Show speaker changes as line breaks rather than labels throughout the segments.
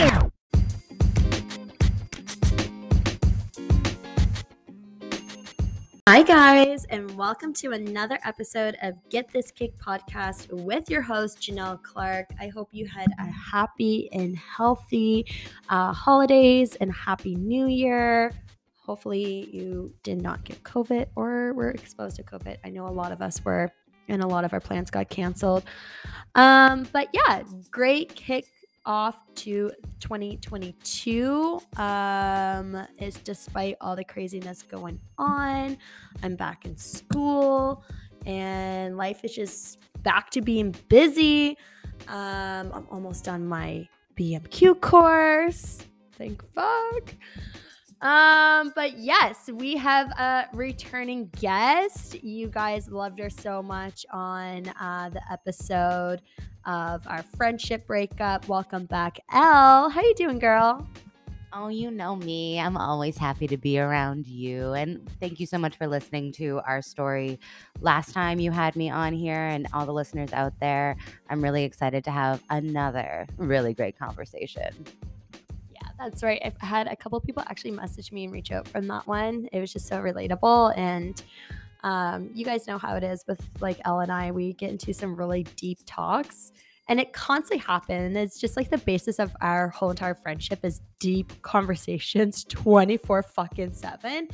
Hi, guys, and welcome to another episode of Get This Kick podcast with your host, Janelle Clark. I hope you had a happy and healthy uh, holidays and happy new year. Hopefully, you did not get COVID or were exposed to COVID. I know a lot of us were, and a lot of our plans got canceled. Um, but yeah, great kick off to 2022 um is despite all the craziness going on. I'm back in school and life is just back to being busy. Um i'm almost done my bmq course. Thank fuck. Um, but yes, we have a returning guest. You guys loved her so much on uh, the episode of our friendship breakup. Welcome back, Elle. How you doing, girl?
Oh, you know me. I'm always happy to be around you. And thank you so much for listening to our story last time you had me on here and all the listeners out there. I'm really excited to have another really great conversation.
Yeah, that's right. I've had a couple people actually message me and reach out from that one. It was just so relatable. And um, you guys know how it is with like Elle and I. We get into some really deep talks and it constantly happens. It's just like the basis of our whole entire friendship is deep conversations 24 fucking 7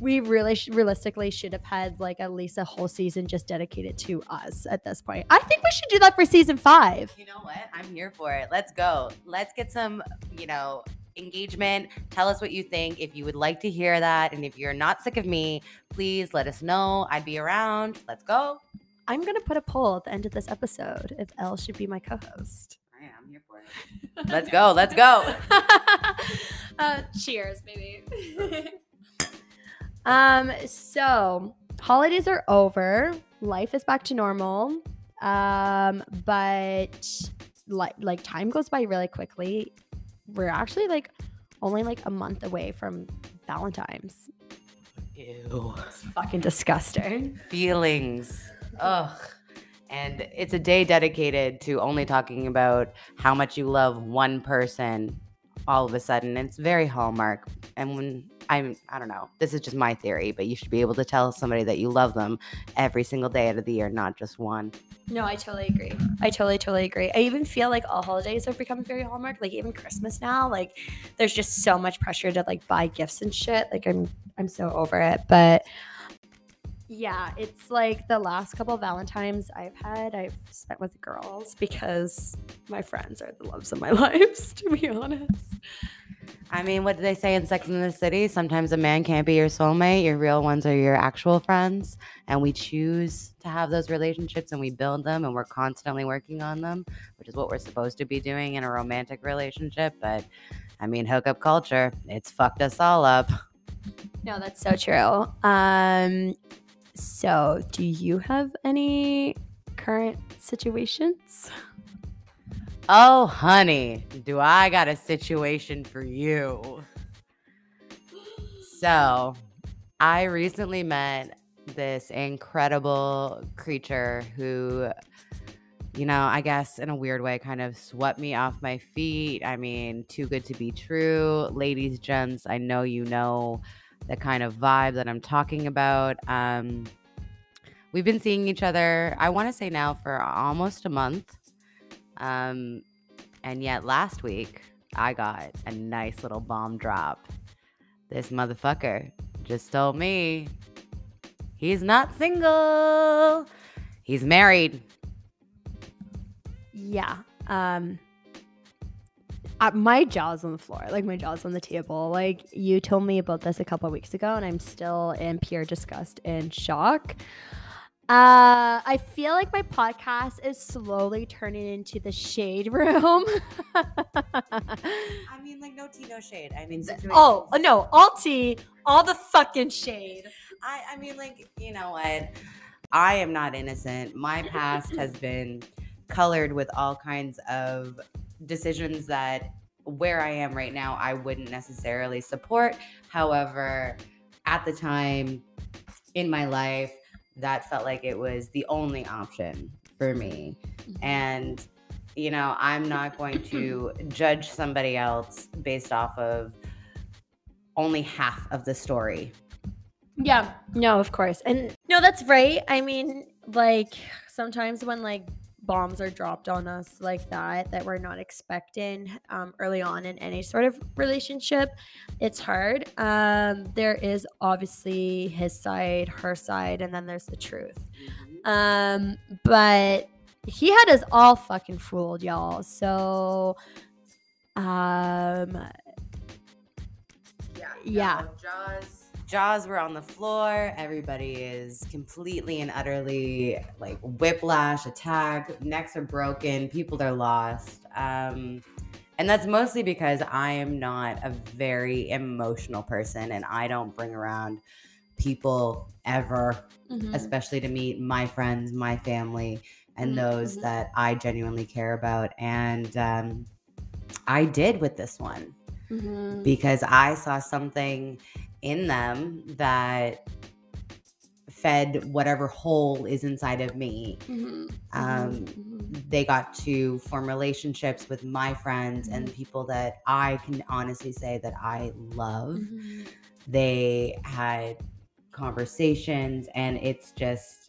we really sh- realistically should have had like at least a whole season just dedicated to us at this point. I think we should do that for season five.
You know what? I'm here for it. Let's go. Let's get some, you know, engagement. Tell us what you think. If you would like to hear that, and if you're not sick of me, please let us know. I'd be around. Let's go.
I'm gonna put a poll at the end of this episode if Elle should be my co-host.
I am here for it. let's go. Let's go.
uh, cheers, baby. um. So holidays are over. Life is back to normal. Um. But like like time goes by really quickly we're actually like only like a month away from Valentine's.
Ew.
It's fucking disgusting.
Feelings. Ugh. And it's a day dedicated to only talking about how much you love one person all of a sudden. It's very hallmark. And when I'm, I don't know, this is just my theory, but you should be able to tell somebody that you love them every single day out of the year, not just one.
No, I totally agree. I totally, totally agree. I even feel like all holidays have become very hallmark. Like even Christmas now, like there's just so much pressure to like buy gifts and shit. Like I'm, I'm so over it. But yeah, it's like the last couple Valentines I've had, I've spent with girls because my friends are the loves of my lives, to be honest.
I mean, what do they say in Sex in the City? Sometimes a man can't be your soulmate. Your real ones are your actual friends. And we choose to have those relationships and we build them and we're constantly working on them, which is what we're supposed to be doing in a romantic relationship. But I mean, hookup culture, it's fucked us all up.
No, that's so true. Um, so do you have any current situations?
Oh, honey, do I got a situation for you? So, I recently met this incredible creature who, you know, I guess in a weird way kind of swept me off my feet. I mean, too good to be true. Ladies, gents, I know you know the kind of vibe that I'm talking about. Um, we've been seeing each other, I want to say now, for almost a month. Um, and yet last week, I got a nice little bomb drop. This motherfucker just told me he's not single. He's married.
Yeah. Um uh, my jaw's on the floor. Like my jaw's on the table. Like you told me about this a couple weeks ago and I'm still in pure disgust and shock. Uh, I feel like my podcast is slowly turning into the shade room.
I mean, like no tea, no shade. I mean,
oh no, all tea, all the fucking shade.
I, I mean, like you know what? I am not innocent. My past has been colored with all kinds of decisions that where I am right now, I wouldn't necessarily support. However, at the time in my life that felt like it was the only option for me. Mm-hmm. And you know, I'm not going to judge somebody else based off of only half of the story.
Yeah, no, of course. And no, that's right. I mean, like sometimes when like bombs are dropped on us like that that we're not expecting um, early on in any sort of relationship it's hard um, there is obviously his side her side and then there's the truth um, but he had us all fucking fooled y'all so um
Yeah.
Yeah.
no, Jaws. Were on the floor. Everybody is completely and utterly like whiplash, attack. Necks are broken. People are lost. Um, and that's mostly because I am not a very emotional person and I don't bring around people ever,
mhm.
especially to meet my friends, my family, and
Mhm,
those
mhm.
that I genuinely care about. And um, I did with this one
Mhm.
because I saw something in them that fed whatever hole is inside of me.
Mhm.
Um,
Mhm.
They got to form relationships with my friends and people that I can honestly say that I love.
Mhm.
They had conversations, and it's just,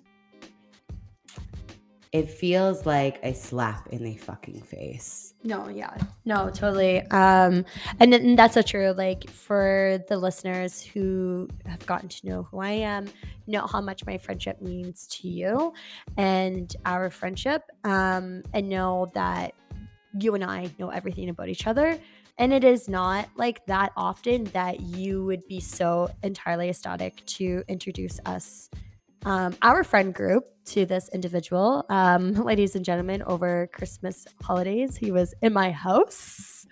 it feels like a slap in the fucking face.
No, yeah. No, totally. Um and, then that's so true. Like for the listeners who have gotten to know who I am, know how much my friendship means to you and our friendship. Um and know that you and I know everything about each other. And it is not like that often that you would be so entirely ecstatic to introduce us, um, our friend group, to this individual. Um, ladies and gentlemen, over Christmas holidays, he was in my house.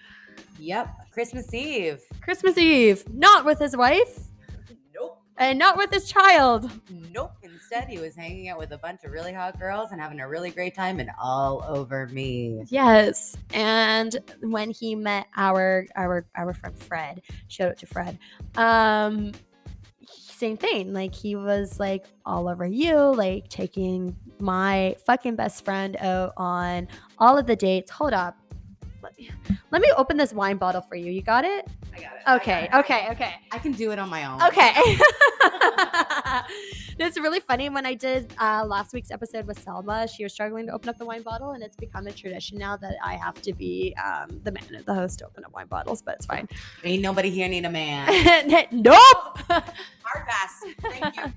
Yep, Christmas Eve.
Christmas Eve, not with his wife
Nope.
and not with his child.
Nope. Instead, he was hanging out with a bunch of really hot girls and having a really great time and all over me.
Yes, and when he met our our our friend Fred, shout out to Fred. Um, same thing. Like he was like all over you, like taking my fucking best friend out on all of the dates. Hold up. Let me, open this wine bottle for you. You got it?
I got it.
Okay, okay, okay.
I can do it on my own.
Okay. it's really funny when I did uh, last week's episode with Selma. She was struggling to open up the wine bottle, and it's become a tradition now that I have to be um, the man, at the host, to open up wine bottles. But it's fine.
Ain't nobody here need a man.
nope.
Hard pass. Thank you.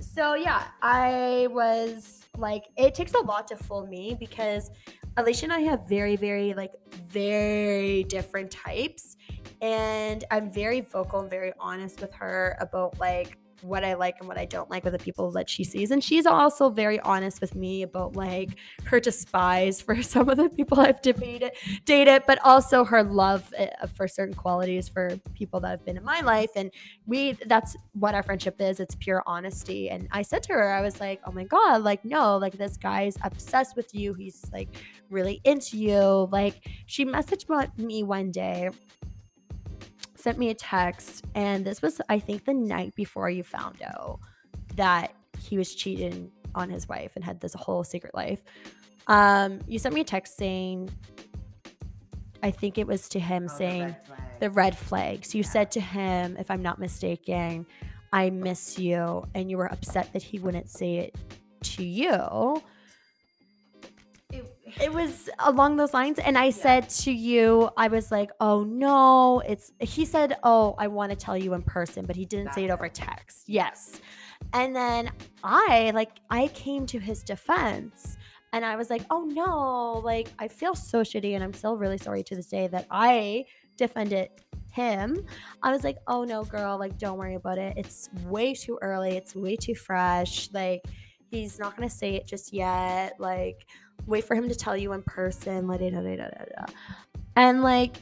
so yeah, I was like, it takes a lot to fool me because Alicia and I have very, very like very different types, and I'm very vocal and very honest with her about like what I like and what I don't like with the people that she sees. And she's also very honest with me about like her despise for some of the people I've debated, dated, but also her love uh, for certain qualities for people that have been in my life. And we, that's what our friendship is. It's pure honesty. And I said to her, I was like, oh my God, like, no, like this guy's obsessed with you. He's like really into you. Like, she messaged me one day sent me a text, and this was, I think, the night before you found out that he was cheating on his wife and had this whole secret life. Um, you sent me a text saying, I think it was to him saying the red flags. You said to him, if I'm not mistaken, I miss you, and you were upset that he wouldn't say it to you. It was along those lines. And I said to you, I was like, oh no, it's, he said, oh, I want to tell you in person, but he didn't say it over text. Yes. And then I, like, I came to his defense and I was like, oh no, like, I feel so shitty. And I'm still really sorry to this day that I defended him. I was like, oh no, girl, like, don't worry about it. It's way too early. It's way too fresh. Like, he's not going to say it just yet. Like, wait for him to tell you in person. Like, da, da, da, da, da. And like,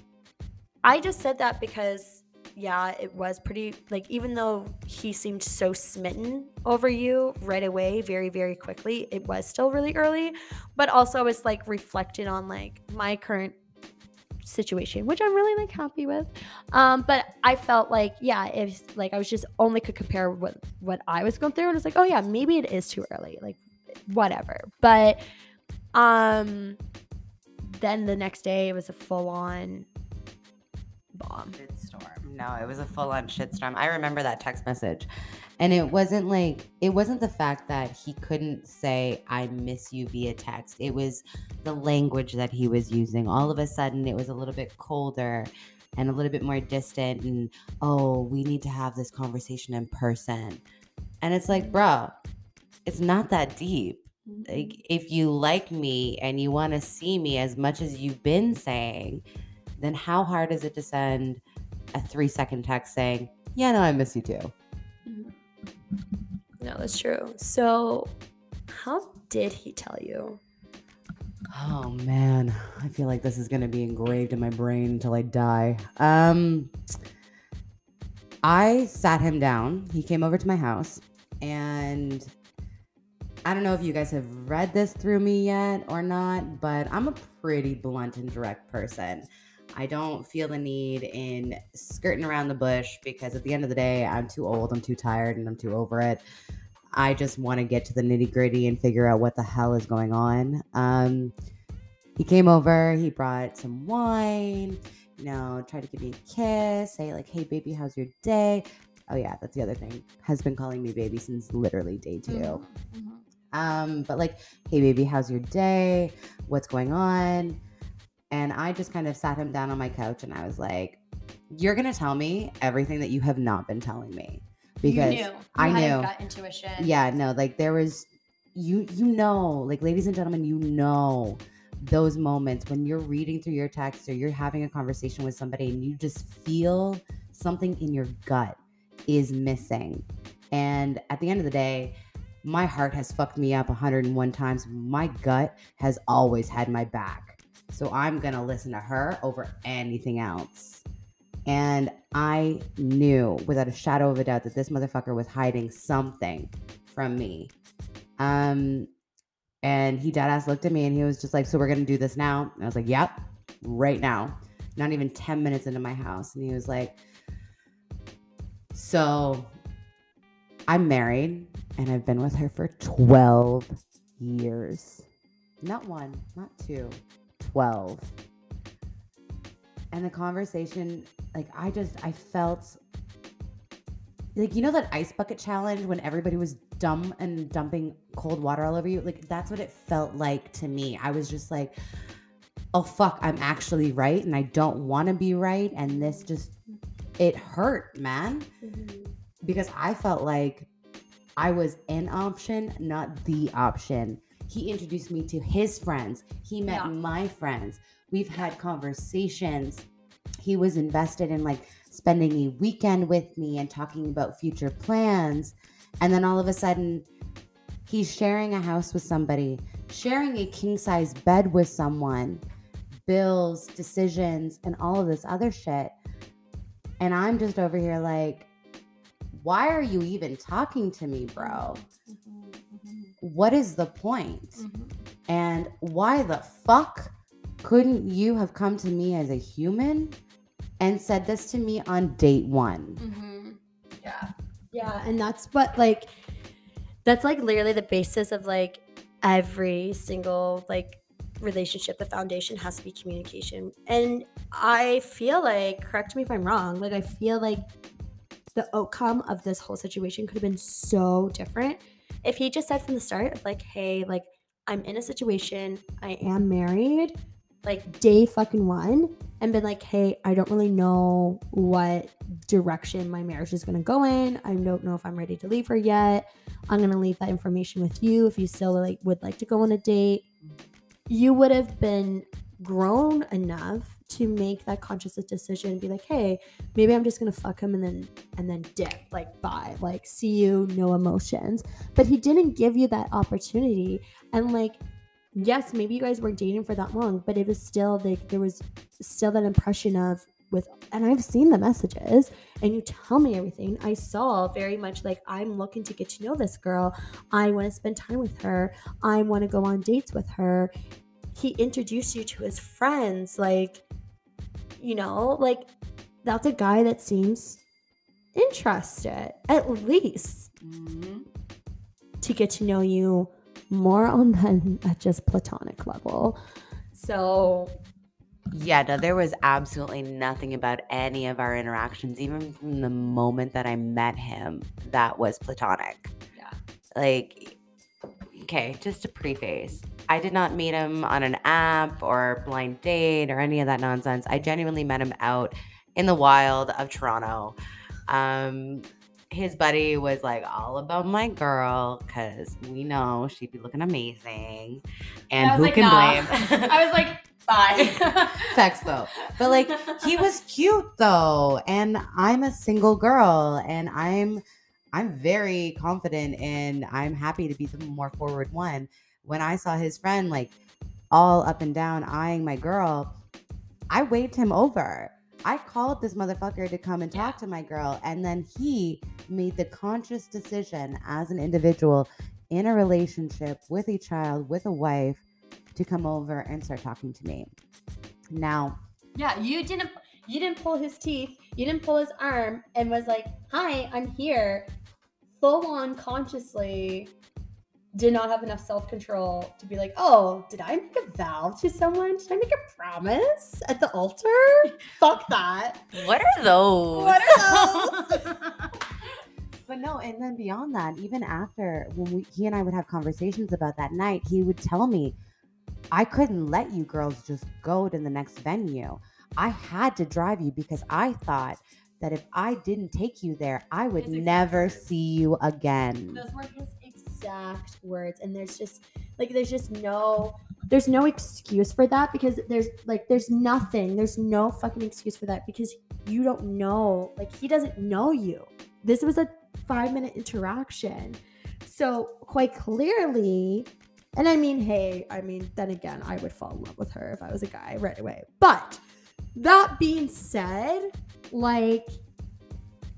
I just said that because, yeah, it was pretty, like, even though he seemed so smitten over you right away, very, very quickly, it was still really early. But also, I was like reflecting on like my current situation, which I'm really like happy with. Um, but I felt like, yeah, if like I was just only could compare what what I was going through, and it's like, oh yeah, maybe it is too early, like whatever. But um then the next day it was a full on bomb.
Shitstorm. No, it was a full on shitstorm. I remember that text message. And it wasn't like, it wasn't the fact that he couldn't say, I miss you via text. It was the language that he was using. All of a sudden, it was a little bit colder and a little bit more distant. And, oh, we need to have this conversation in person. And it's like, bro, it's not that deep. Like, if you like me and you want to see me as much as you've been saying, then how hard is it to send a three second text saying, Yeah, no, I miss you too?
No, that's true. So, how did he tell you?
Oh man, I feel like this is gonna be engraved in my brain until I die. Um, I sat him down. He came over to my house, and I don't know if you guys have read this through me yet or not, but I'm a pretty blunt and direct person. I don't feel the need in skirting around the bush because at the end of the day, I'm too old, I'm too tired, and I'm too over it. I just want to get to the nitty gritty and figure out what the hell is going on. Um, he came over, he brought some wine, you know, tried to give me a kiss, say, like, hey, baby, how's your day? Oh, yeah, that's the other thing. Has been calling me baby since literally day 2
Mm-hmm.
Um, but like, hey, baby, how's your day? What's going on? And I just kind of sat him down on my couch and I was like, You're going to tell me everything that you have not been telling me. Because
you knew. You
I knew.
gut intuition.
Yeah, no, like there was, you, you know, like ladies and gentlemen, you know those moments when you're reading through your text or you're having a conversation with somebody and you just feel something in your gut is missing. And at the end of the day, my heart has fucked me up 101 times. My gut has always had my back. So I'm going to listen to her over anything else. And I knew without a shadow of a doubt that this motherfucker was hiding something from me. Um, and he dead ass looked at me and he was just like, So we're gonna do this now? And I was like, Yep, right now. Not even 10 minutes into my house. And he was like, So I'm married and I've been with her for 12 years. Not one, not two, 12. And the conversation, like, I just, I felt like, you know, that ice bucket challenge when everybody was dumb and dumping cold water all over you? Like, that's what it felt like to me. I was just like, oh, fuck, I'm actually right and I don't want to be right. And this just, it hurt, man.
Mhm.
Because I felt like I was an option, not the option. He introduced me to his friends. He met
Yeah.
my friends. We've had conversations. He was invested in like spending a weekend with me and talking about future plans. And then all of a sudden, he's sharing a house with somebody, sharing a king size bed with someone, bills, decisions, and all of this other shit. And I'm just over here like, why are you even talking to me, bro?
Mhm. Mhm.
What is the point?
Mhm.
And why the fuck couldn't you have come to me as a human and said this to me on date one?
Yeah. Yeah. And that's what, like, that's like literally the basis of like every single like relationship. The foundation has to be communication. And I feel like, correct me if I'm wrong, like, I feel like the outcome of this whole situation could have been so different if he just said from the start of like, hey, like, I'm in a situation, I am married, like day fucking one, and been like, hey, I don't really know what direction my marriage is gonna go in. I don't know if I'm ready to leave her yet. I'm gonna leave that information with you if you still like would like to go on a date. You would have been grown enough to make that conscious decision be like, hey, maybe I'm just gonna fuck him and then and then dip, like bye, like see you, no emotions. But he didn't give you that opportunity. And like, yes, maybe you guys weren't dating for that long, but it was still like there was still that impression of with and I've seen the messages and you tell me everything. I saw very much like I'm looking to get to know this girl. I want to spend time with her. I want to go on dates with her. He introduced you to his friends like you know, like that's a guy that seems interested at least mm-hmm. to get to know you more on than at just platonic level. So
Yeah, no, there was absolutely nothing about any of our interactions, even from the moment that I met him, that was platonic.
Yeah.
Like, okay, just a preface, I did not meet him on an app or blind date or any of that nonsense. I genuinely met him out in the wild of Toronto. Um, his buddy was like all about my girl because we know she'd be looking amazing. And
I was
who
like,
can
nah.
blame?
I was like, bye.
Facts though. But like he was cute though. And I'm a single girl and I'm I'm very confident and I'm happy to be the more forward one. When I saw his friend like all up and down eyeing my girl, I waved him over. I called this motherfucker to come and talk
Yeah.
to my girl, and then he made the conscious decision as an individual in a relationship with a child, with a wife, to come over and start talking to me. Now,
yeah, you didn't you didn't pull his teeth, you didn't pull his arm and was like, "Hi, I'm here." Full on consciously did not have enough self-control to be like, "Oh, did I make a vow to someone? Did I make a promise at the altar?" Fuck that.
what are those?
What are those?
But no, and then beyond that, even after when we, he and I would have conversations about that night, he would tell me, I couldn't let you girls just go to the next venue. I had to drive you because I thought that if I didn't take you there, I would never see you again.
Those were his exact words, and there's just like there's just no there's no excuse for that because there's like there's nothing there's no fucking excuse for that because you don't know like he doesn't know you. This was a five minute interaction, so quite clearly. And I mean, hey, I mean, then again, I would fall in love with her if I was a guy right away. But that being said, like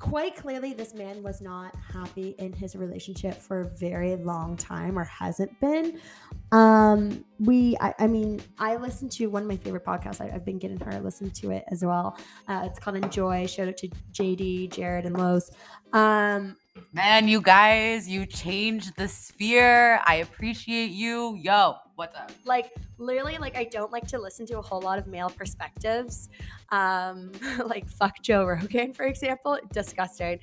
quite clearly this man was not happy in his relationship for a very long time or hasn't been um we i, I mean i listened to one of my favorite podcasts I, have been getting her to listen to it as well uh, it's called enjoy shout out to jd jared and Los. um
Man, you guys, you changed the sphere. I appreciate you. Yo, what's up?
like literally like i don't like to listen to a whole lot of male perspectives. Um like fuck joe rogan for example. Disgusting.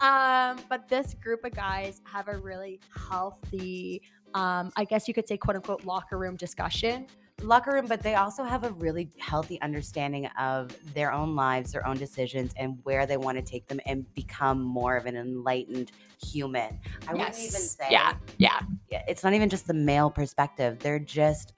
Um but this group of guys have a really healthy um i guess you could say quote unquote locker room discussion
locker room, but they also have a really healthy understanding of their own lives, their own decisions, and where they want to take them and become more of an enlightened human. I wouldn't even
Yes.
say,
Yeah. Yeah.
yeah, it's not even just the male perspective. They're just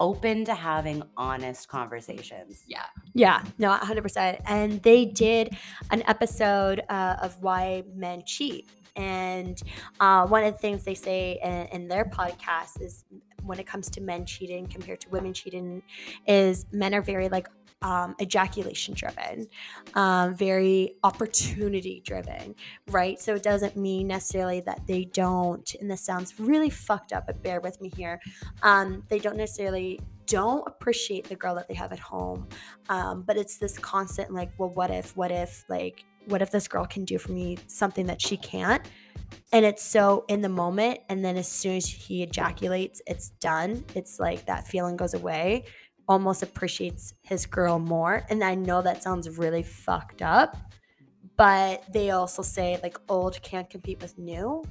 open to having honest conversations.
Yeah. Yeah, no, 100%. And they did an episode uh, of why men cheat. And uh, one of the things they say in, in their podcast is when it comes to men cheating compared to women cheating, is men are very like um, ejaculation driven, um, very opportunity driven, right? So it doesn't mean necessarily that they don't, and this sounds really fucked up, but bear with me here. Um, they don't necessarily don't appreciate the girl that they have at home um, but it's this constant like well what if what if like what if this girl can do for me something that she can't and it's so in the moment and then as soon as he ejaculates it's done. It's like that feeling goes away almost appreciates his girl more. And i know that sounds really fucked up but they also say like old can't compete with new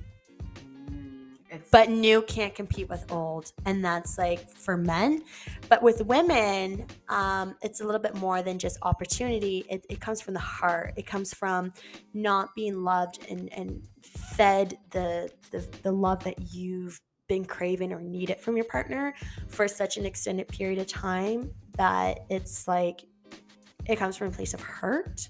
It's,
but new can't compete with old and that's like for men. But with women um, it's a little bit more than just opportunity. It, it comes from the heart. It comes from not being loved and, and fed the, the the love that you've been craving or needed from your partner for such an extended period of time that it's like it comes from a place of hurt.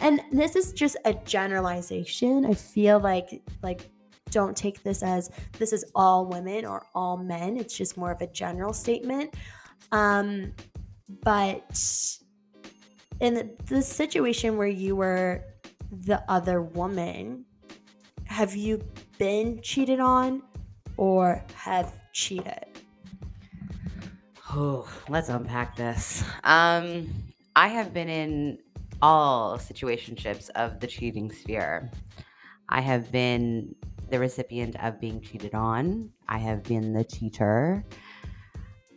And this is just a generalization. I feel like like don't take this as this is all women or all men. It's just more of a general statement. Um, but in the, the situation where you were the other woman, have you been cheated on or have cheated?
Oh, let's unpack this. Um, I have been in all situationships of the cheating sphere. I have been the recipient of being cheated on. I have been the cheater.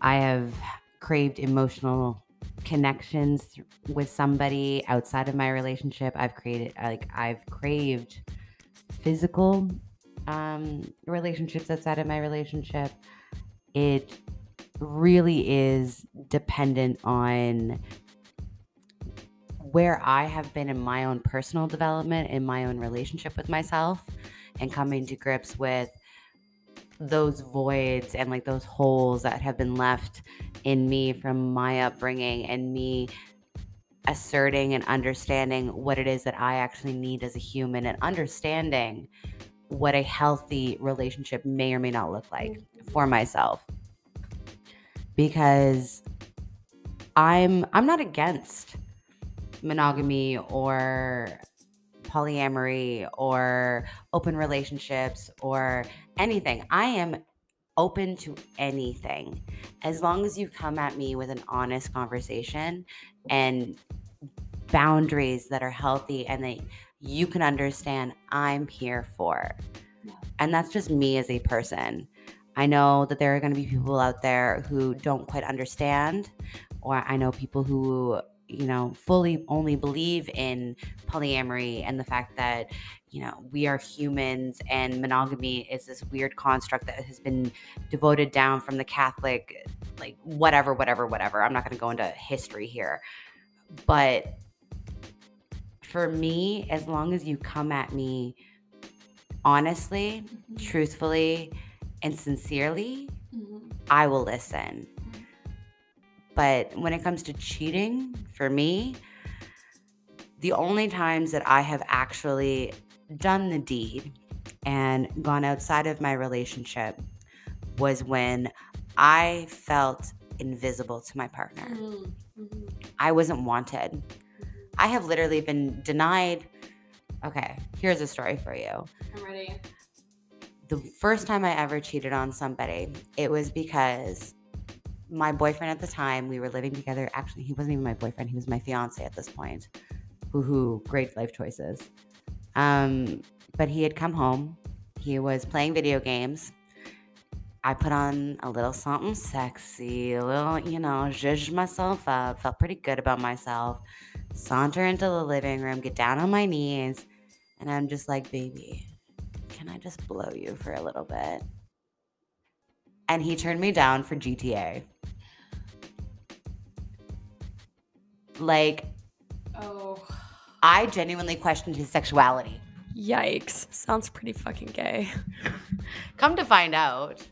I have craved emotional connections with somebody outside of my relationship. I've created like I've craved physical um, relationships outside of my relationship. It really is dependent on where I have been in my own personal development, in my own relationship with myself, and coming to grips with those voids and like those holes that have been left in me from my upbringing and me asserting and understanding what it is that I actually need as a human and understanding what a healthy relationship may or may not look like mm-hmm. for myself. Because I'm I'm not against monogamy or polyamory or open relationships or anything. I am open to anything as long as you come at me with an honest conversation and boundaries that are healthy and that you can understand I'm here for. And that's just me as a person. I know that there are going to be people out there who don't quite understand, or I know people who you know, fully only believe in polyamory and the fact that, you know, we are humans and monogamy is this weird construct that has been devoted down from the Catholic, like, whatever, whatever, whatever. I'm not going to go into history here. But for me, as long as you come at me honestly, mm-hmm. truthfully, and sincerely, mm-hmm. I will listen. But when it comes to cheating, for me, the only times that I have actually done the deed and gone outside of my relationship was when I felt invisible to my partner. Mm-hmm. mm-hmm. I wasn't wanted. I have literally been denied. Okay, here's a story for you.
I'm ready.
The first time I ever cheated on somebody, it was because my boyfriend at the time, we were living together. Actually, he wasn't even my boyfriend, he was my fiance at this point. Hoo hoo, great life choices. Um, but he had come home. He was playing video games. I put on a little something sexy, a little, you know, zhuzh myself up, felt pretty good about myself. Saunter into the living room, get down on my knees, and I'm just like, baby, can I just blow you for a little bit? And he turned me down for GTA. Like, oh, I genuinely questioned his sexuality.
Yikes. Sounds pretty fucking gay.
Come to find out.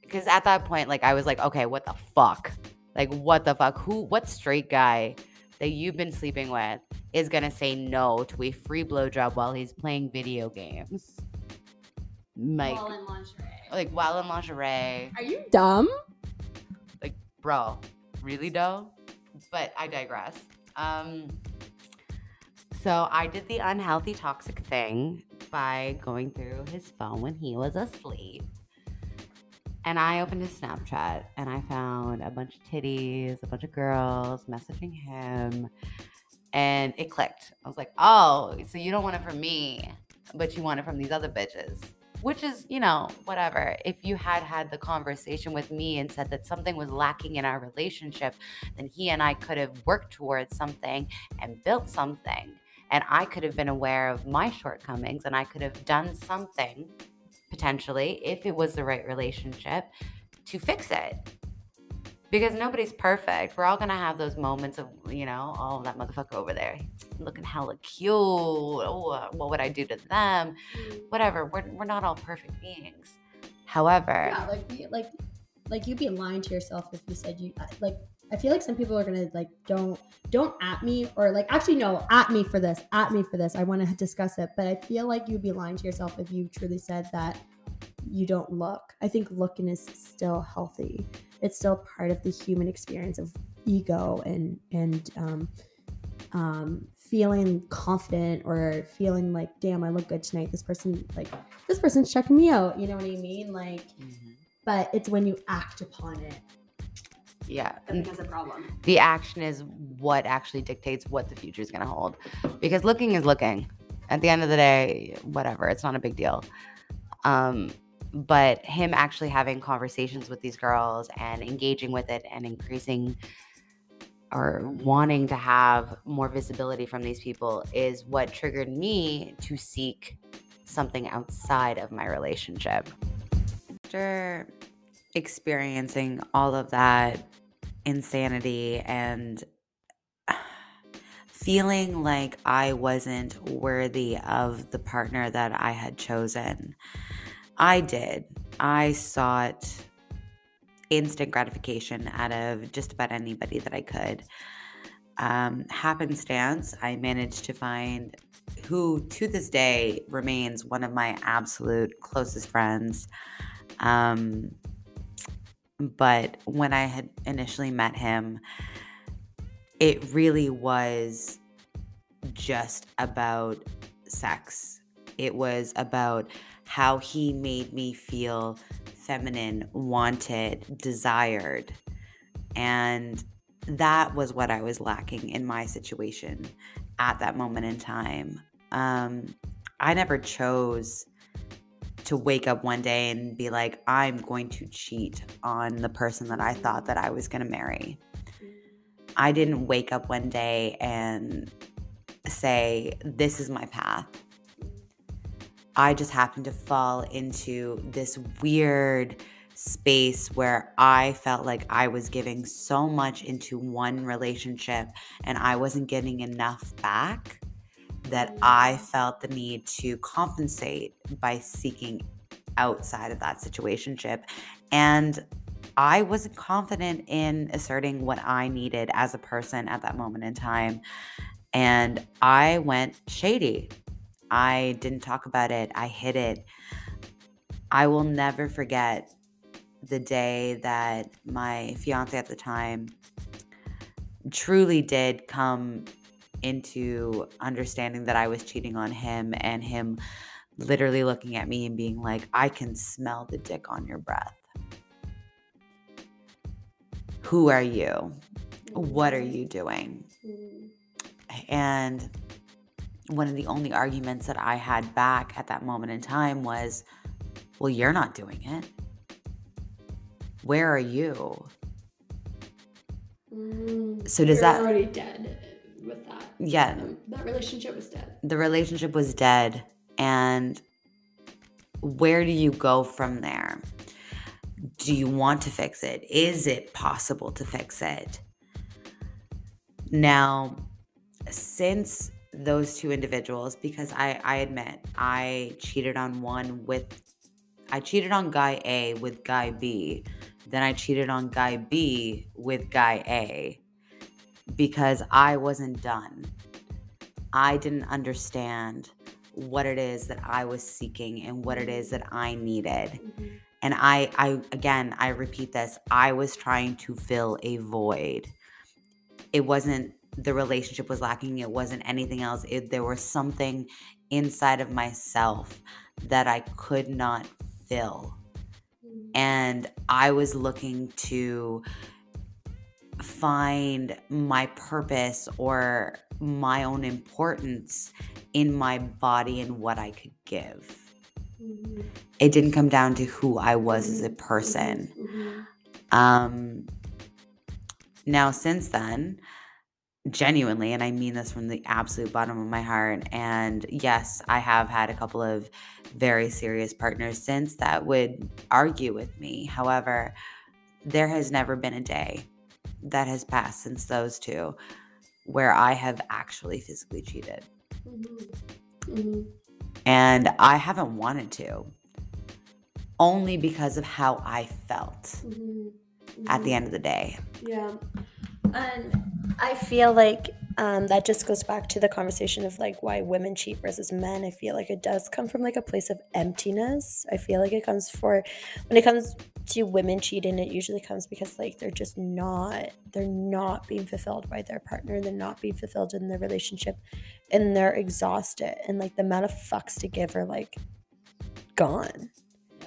Because at that point, like, I was like, okay, what the fuck? Like, what the fuck? Who, what straight guy that you've been sleeping with is going to say no to a free blowjob while he's playing video games?
Like, while in lingerie.
Like, while in lingerie.
Are you dumb?
Like, bro, really though? but I digress. Um, so I did the unhealthy toxic thing by going through his phone when he was asleep. And I opened his Snapchat and I found a bunch of titties, a bunch of girls messaging him. And it clicked. I was like, oh, so you don't want it from me, but you want it from these other bitches which is, you know, whatever. If you had had the conversation with me and said that something was lacking in our relationship, then he and I could have worked towards something and built something. And I could have been aware of my shortcomings and I could have done something potentially, if it was the right relationship, to fix it because nobody's perfect. We're all gonna have those moments of, you know, oh, that motherfucker over there looking hella cute. Oh, uh, what would I do to them? Whatever. We're, we're not all perfect beings. However,
yeah, like like like you'd be lying to yourself if you said you uh, like. I feel like some people are gonna like don't don't at me or like actually no at me for this at me for this. I want to discuss it, but I feel like you'd be lying to yourself if you truly said that you don't look. I think looking is still healthy it's still part of the human experience of ego and and um, um, feeling confident or feeling like, damn, I look good tonight. This person, like, this person's checking me out. You know what I mean? Like, mm-hmm. but it's when you act upon it.
Yeah.
That becomes a problem.
The action is what actually dictates what the future is going to hold. Because looking is looking. At the end of the day, whatever, it's not a big deal. Um, but him actually having conversations with these girls and engaging with it and increasing or wanting to have more visibility from these people is what triggered me to seek something outside of my relationship. After experiencing all of that insanity and feeling like I wasn't worthy of the partner that I had chosen, I did. I sought instant gratification out of just about anybody that I could. Um, happenstance, I managed to find who to this day remains one of my absolute closest friends. Um, but when I had initially met him, it really was just about sex. It was about how he made me feel feminine, wanted, desired. And that was what I was lacking in my situation at that moment in time. Um, I never chose to wake up one day and be like, I'm going to cheat on the person that I thought that I was going to marry. I didn't wake up one day and say, This is my path. I just happened to fall into this weird space where I felt like I was giving so much into one relationship and I wasn't getting enough back that I felt the need to compensate by seeking outside of that situationship. And I wasn't confident in asserting what I needed as a person at that moment in time. And I went shady. I didn't talk about it, I hid it. I will never forget the day that my fiance at the time truly did come into understanding that I was cheating on him and him literally looking at me and being like, I can smell the dick on your breath. Who are you? What are mm-hmm. you doing? Mm-hmm. And one of the only arguments that I had back at that moment in time was, Well, you're not doing it. Where are you?
Mm,
So does that-
already dead with that?
Yeah.
Um, that relationship was dead.
The relationship was dead. And where do you go from there? Do you want to fix it? Is it possible to fix it? Now, since those two individuals, because I, I admit I cheated on one with, I cheated on guy A with guy B, then I cheated on guy B with guy A because I wasn't done. I didn't understand what it is that I was seeking and what it is that I needed. Mm-hmm. And I I again, I repeat this, I was trying to fill a void. It wasn't the relationship was lacking, it wasn't anything else. It, there was something inside of myself that I could not fill. Mm-hmm. And I was looking to find my purpose or my own importance in my body and what I could give. Mm-hmm. It didn't come down to who I was as a mm-hmm. person. Um, now, since then, genuinely, and I mean this from the absolute bottom of my heart, and yes, I have had a couple of very serious partners since that would argue with me. However, there has never been a day that has passed since those two where I have actually physically cheated. Mm-hmm. Mm-hmm. And I haven't wanted to, only because of how I felt mm-hmm. at the end of the day.
Yeah. And I feel like um, that just goes back to the conversation of like why women cheat versus men. I feel like it does come from like a place of emptiness. I feel like it comes for when it comes to women cheating, it usually comes because like they're just not they're not being fulfilled by their partner. They're not being fulfilled in their relationship, and they're exhausted. And like the amount of fucks to give are like gone.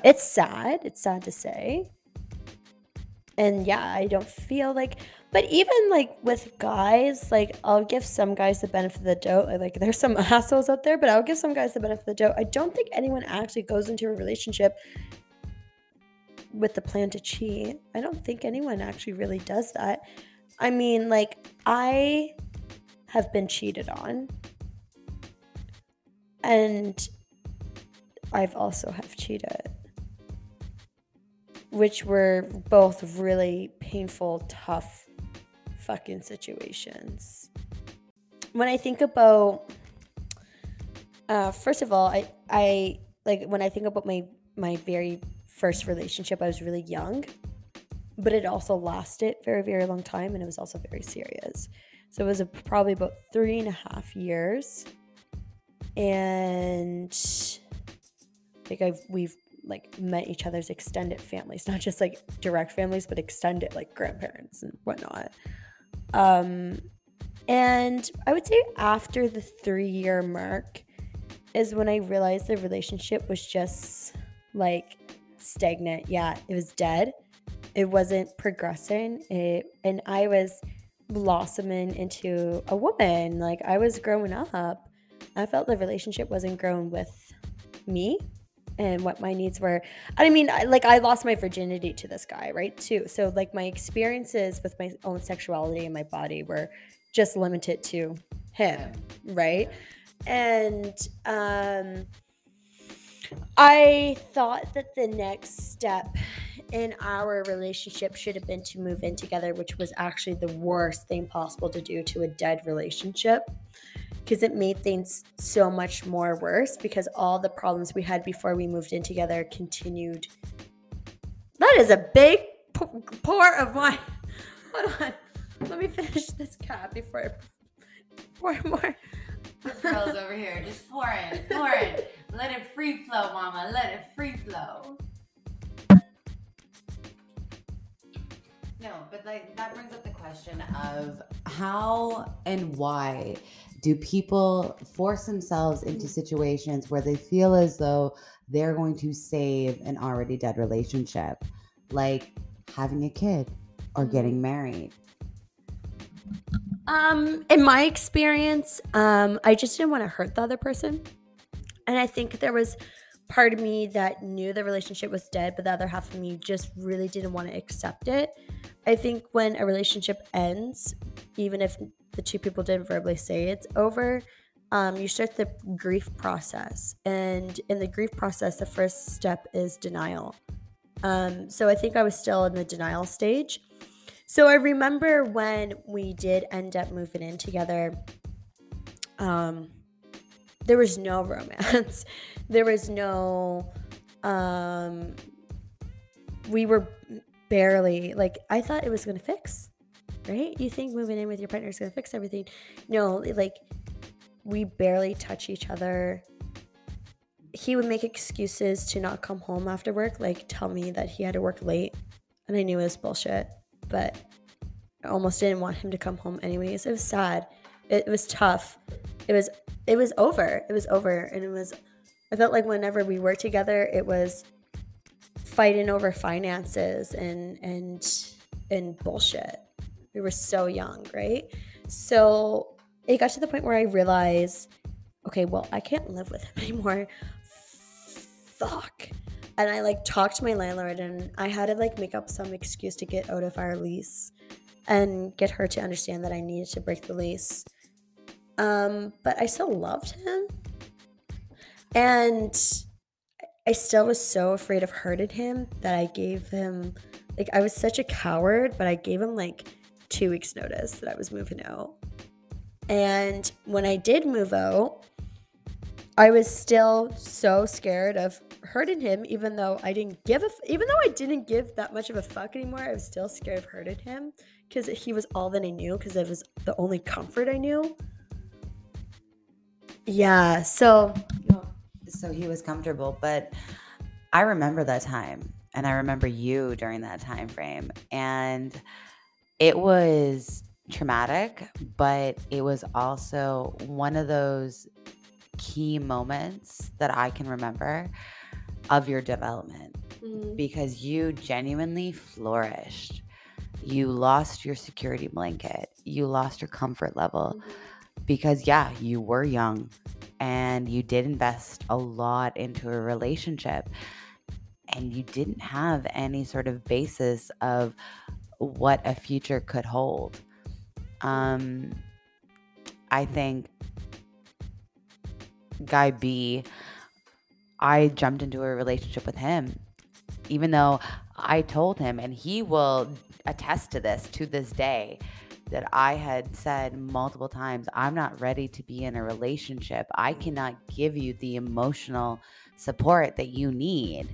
It's sad. It's sad to say. And yeah, I don't feel like but even like with guys, like I'll give some guys the benefit of the doubt. Like there's some assholes out there, but I'll give some guys the benefit of the doubt. I don't think anyone actually goes into a relationship with the plan to cheat. I don't think anyone actually really does that. I mean, like, I have been cheated on. And I've also have cheated. Which were both really painful, tough fucking situations. When I think about uh, first of all, I I like when I think about my my very first relationship, I was really young, but it also lasted very very long time, and it was also very serious. So it was a, probably about three and a half years, and like I've we've like met each other's extended families, not just like direct families, but extended like grandparents and whatnot. Um, and I would say after the three year mark, is when I realized the relationship was just like stagnant. Yeah, it was dead. It wasn't progressing. It and I was blossoming into a woman. Like I was growing up. I felt the relationship wasn't growing with me and what my needs were. I mean, I, like I lost my virginity to this guy, right? Too. So like my experiences with my own sexuality and my body were just limited to him, right? And um, I thought that the next step in our relationship should have been to move in together, which was actually the worst thing possible to do to a dead relationship because it made things so much more worse because all the problems we had before we moved in together continued. That is a big pour of wine. Hold on. Let me finish this cap before I pour more.
This girl's over here just pouring, pouring. Let it free flow, mama. Let it free flow. No, but like that brings up the question of how and why do people force themselves into situations where they feel as though they're going to save an already dead relationship, like having a kid or getting married
um, in my experience, um, I just didn't want to hurt the other person. And I think there was part of me that knew the relationship was dead, but the other half of me just really didn't want to accept it. I think when a relationship ends, even if the two people didn't verbally say it's over, um, you start the grief process. And in the grief process, the first step is denial. Um, so I think I was still in the denial stage. So I remember when we did end up moving in together, um, there was no romance. there was no, um, we were barely, like, I thought it was going to fix, right? You think moving in with your partner is going to fix everything. No, like, we barely touch each other. He would make excuses to not come home after work, like tell me that he had to work late. And I knew it was bullshit but I almost didn't want him to come home anyways. It was sad. It was tough. It was it was over. It was over and it was I felt like whenever we were together it was fighting over finances and and and bullshit. We were so young, right? So it got to the point where I realized, okay, well, I can't live with him anymore. Fuck and I like talked to my landlord and I had to like make up some excuse to get out of our lease and get her to understand that I needed to break the lease. Um, but I still loved him. And I still was so afraid of hurting him that I gave him like I was such a coward, but I gave him like two weeks notice that I was moving out. And when I did move out, I was still so scared of hurting him, even though I didn't give a, f- even though I didn't give that much of a fuck anymore. I was still scared of hurting him because he was all that I knew because it was the only comfort I knew. Yeah, so
so he was comfortable, but I remember that time, and I remember you during that time frame, and it was traumatic, but it was also one of those key moments that I can remember of your development mm-hmm. because you genuinely flourished. You lost your security blanket, you lost your comfort level mm-hmm. because, yeah, you were young and you did invest a lot into a relationship. and you didn't have any sort of basis of what a future could hold. Um, I think Guy B, I jumped into a relationship with him, even though I told him, and he will attest to this to this day, that I had said multiple times, I'm not ready to be in a relationship. I cannot give you the emotional support that you need.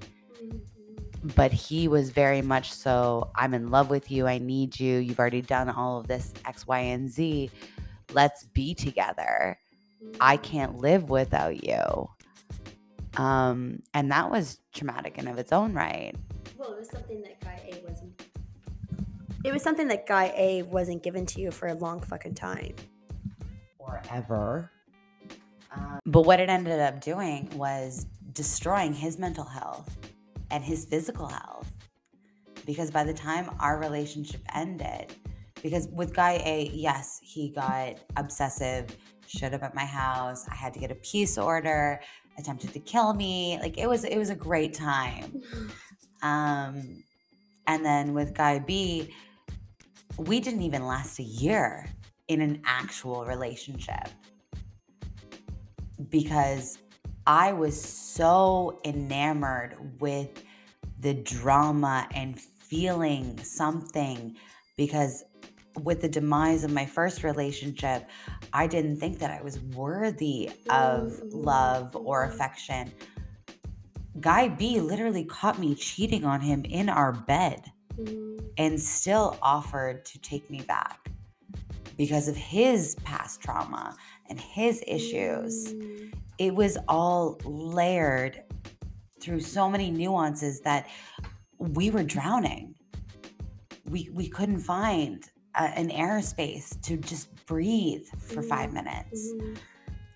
But he was very much so, I'm in love with you. I need you. You've already done all of this X, Y, and Z. Let's be together. I can't live without you. Um, and that was traumatic in of its own right.
Well, it was something that guy A wasn't. It was something that guy A wasn't given to you for a long fucking time.
Or ever. Um, but what it ended up doing was destroying his mental health and his physical health. Because by the time our relationship ended, because with guy A, yes, he got obsessive, showed up at my house. I had to get a peace order, attempted to kill me. Like it was it was a great time. Um and then with guy B, we didn't even last a year in an actual relationship because I was so enamored with the drama and feeling something because with the demise of my first relationship, I didn't think that I was worthy of love or mm. affection. Guy B literally caught me cheating on him in our bed mm. and still offered to take me back because of his past trauma and his issues. Mm. It was all layered through so many nuances that we were drowning. We, we couldn't find a, an airspace to just breathe for five mm-hmm. minutes. Mm-hmm.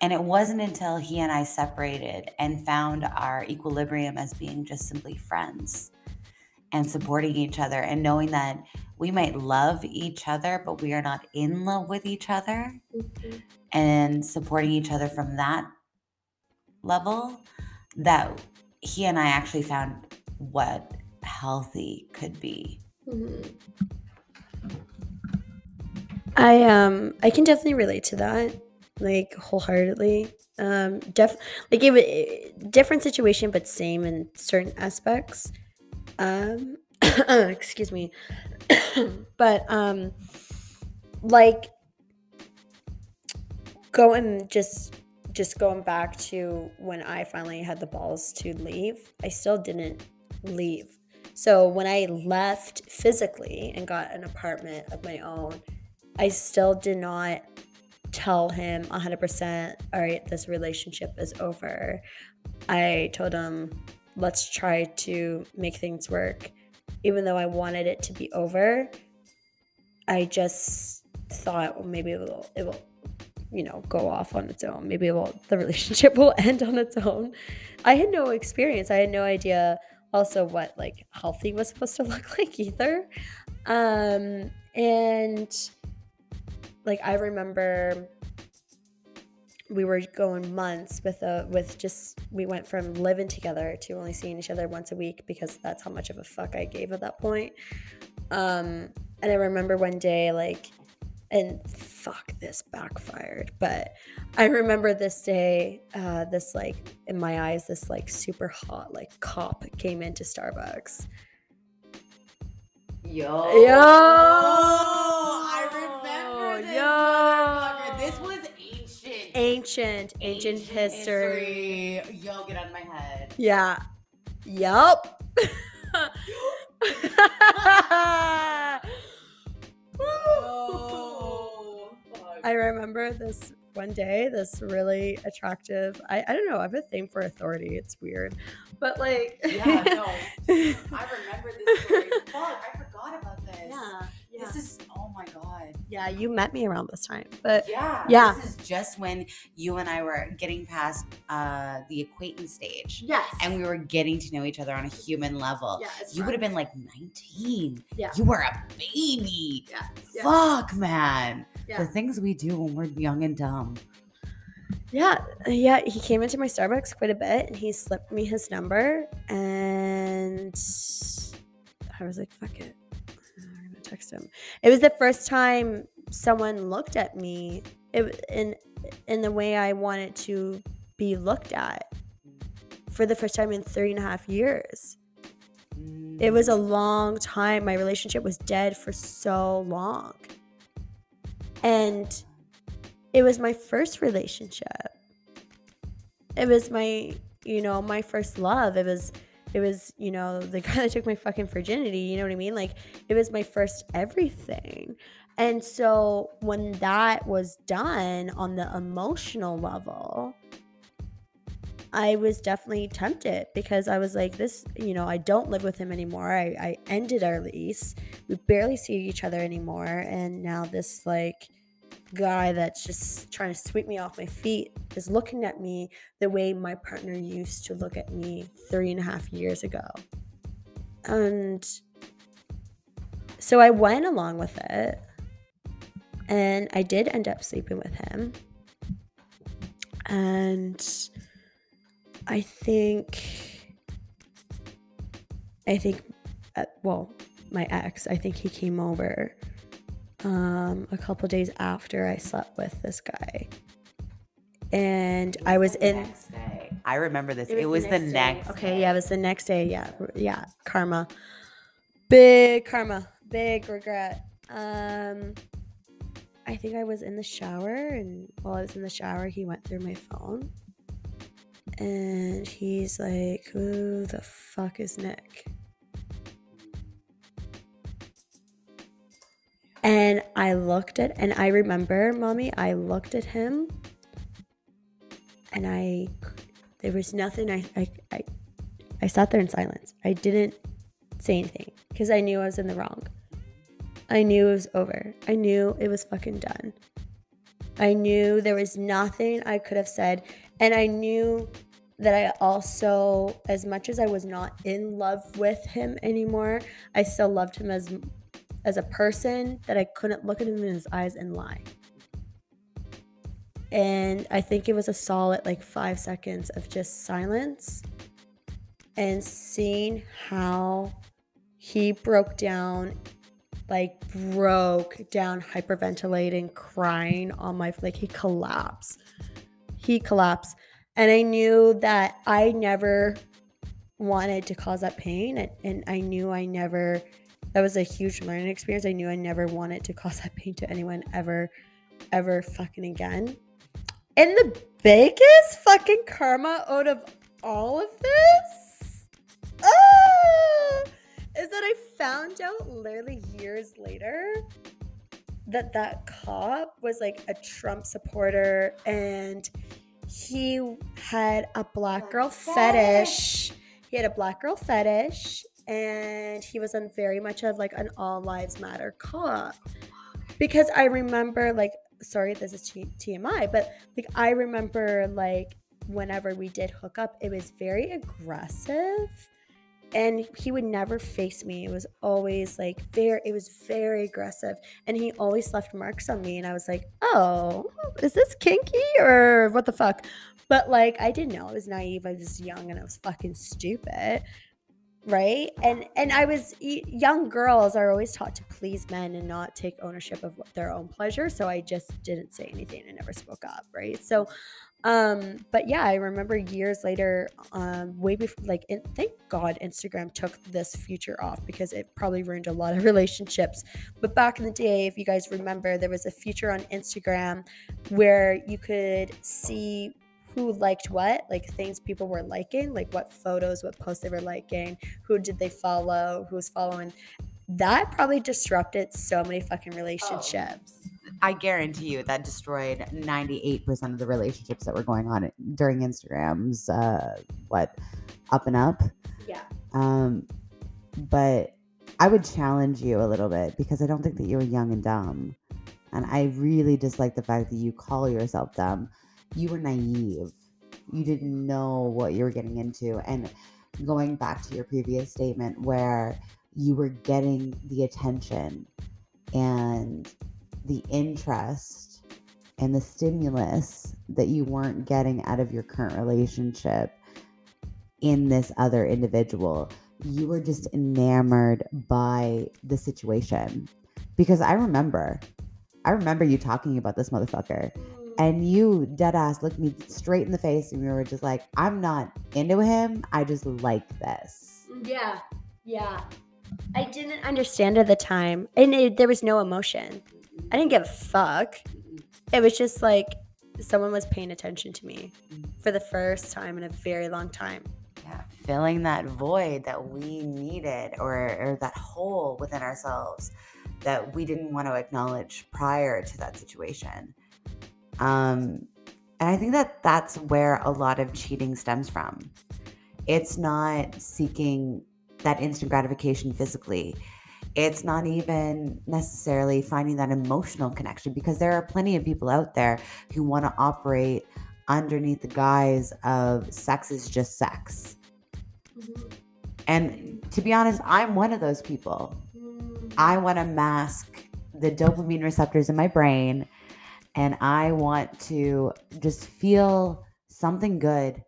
And it wasn't until he and I separated and found our equilibrium as being just simply friends and supporting each other and knowing that we might love each other, but we are not in love with each other and supporting each other from that level that he and I actually found what healthy could be.
I um I can definitely relate to that, like wholeheartedly. Um, def like it was different situation, but same in certain aspects. Um, excuse me, but um, like going just just going back to when I finally had the balls to leave, I still didn't leave. So when I left physically and got an apartment of my own, I still did not tell him 100%, all right, this relationship is over. I told him, let's try to make things work. Even though I wanted it to be over, I just thought, well, maybe it will, it will, you know, go off on its own. Maybe it will, the relationship will end on its own. I had no experience. I had no idea also what like healthy was supposed to look like either. Um, and like I remember we were going months with a with just we went from living together to only seeing each other once a week because that's how much of a fuck I gave at that point. Um and I remember one day like and fuck this backfired but i remember this day uh this like in my eyes this like super hot like cop came into starbucks
Yo.
Yo.
I remember this.
Yo.
This was ancient.
ancient ancient history.
history. Yo, get out of my head.
yeah yup
Oh.
I remember this one day, this really attractive. I, I don't know. I have a thing for authority. It's weird, but like,
Yeah, no. I remember this story. Fuck, I forgot about this.
yeah, yeah,
This is, oh my God.
yeah. You met me around this time, but
Yeah.
Yeah.
This is just when you and I were getting past uh, the acquaintance stage.
yes,
And we were getting to know each other on a human level.
it's
You would have been like 19.
Yeah.
You were a baby.
yeah, yeah,
Fuck, man.
yeah.
The things we do when we're young and dumb.
Yeah, yeah, he came into my Starbucks quite a bit and he slipped me his number and I was like, fuck it. Text him. It was the first time someone looked at me it, in in the way I wanted to be looked at for the first time in three and a half years. It was a long time. My relationship was dead for so long. And it was my first relationship. It was my, you know, my first love. It was it was, you know, the guy that took my fucking virginity, you know what I mean? Like it was my first everything. And so when that was done on the emotional level, I was definitely tempted because I was like, this, you know, I don't live with him anymore. I, I ended our lease. We barely see each other anymore. And now this, like, guy that's just trying to sweep me off my feet is looking at me the way my partner used to look at me three and a half years ago. And so I went along with it. And I did end up sleeping with him. And I think, I think, uh, well, my ex, I think he came over um, a couple days after I slept with this guy. And I was in.
I remember this. It was, it was the, next.
Next okay, yeah, it was the next day. Yeah, yeah, karma. Big karma. Big regret. Um, I think I was in the shower, and while I was in the shower, he went through my phone, and he's like, "Who the fuck is Nick?" And I looked at, and I remember, mommy, I looked at him and I, there was nothing, I, I, I, I sat there in silence. I didn't say anything because I knew I was in the wrong. I knew it was over. I knew it was fucking done. I knew there was nothing I could have said. And I knew that I also, as much as I was not in love with him anymore, I still loved him as as a person that I couldn't look at him in his eyes and lie. And I think it was a solid like five seconds of just silence and seeing how he broke down, like broke down, hyperventilating, crying on my, like he collapsed. He collapsed. And I knew that I never wanted to cause that pain. And, and I knew I never that was a huge learning experience. I knew I never wanted to cause that pain to anyone ever, ever fucking again. And the biggest fucking karma out of all of this ah, is that I found out literally years later that that cop was like a Trump supporter and he had a black girl fetish. He had a black girl fetish and he was on very much of like an all lives matter cop. Because i remember like sorry this is tmi but like i remember like whenever we did hook up it was very aggressive and he would never face me. It was always like very it was very aggressive and he always left marks on me and i was like oh is this kinky or what the fuck? But like i didn't know. I was naive. I was young and i was fucking stupid right? And and i was young girls are always taught to please men and not take ownership of their own pleasure. So i just didn't say anything and never spoke up. Right? So um but yeah i remember years later um way before like in, thank god instagram took this feature off because it probably ruined a lot of relationships. But back in the day if you guys remember there was a feature on instagram where you could see who liked what, like things people were liking, like what photos, what posts they were liking, who did they follow, who was following. That probably disrupted so many fucking relationships.
Oh. I guarantee you that destroyed 98% of the relationships that were going on during Instagram's uh what up and up.
Yeah.
Um but I would challenge you a little bit because I don't think that you're young and dumb. And I really dislike the fact that you call yourself dumb you were naive. You didn't know what you were getting into. And going back to your previous statement where you were getting the attention and the interest and the stimulus that you weren't getting out of your current relationship in this other individual. You were just enamored by the situation. Because I remember, I remember you talking about this motherfucker. And you dead ass looked me straight in the face and you were just like, I'm not into him. I just like this.
Yeah. Yeah. I didn't understand at the time. And it, there was no emotion. I didn't give a fuck. It was just like someone was paying attention to me for the first time in a very long time.
Yeah, filling that void that we needed or, or that hole within ourselves that we didn't want to acknowledge prior to that situation. Um, and I think that that's where a lot of cheating stems from. It's not seeking that instant gratification physically. It's not even necessarily finding that emotional connection because there are plenty of people out there who want to operate underneath the guise of sex is just sex. Mm-hmm. And to be honest, I'm one of those people. I want to mask the dopamine receptors in my brain and I want to just feel something good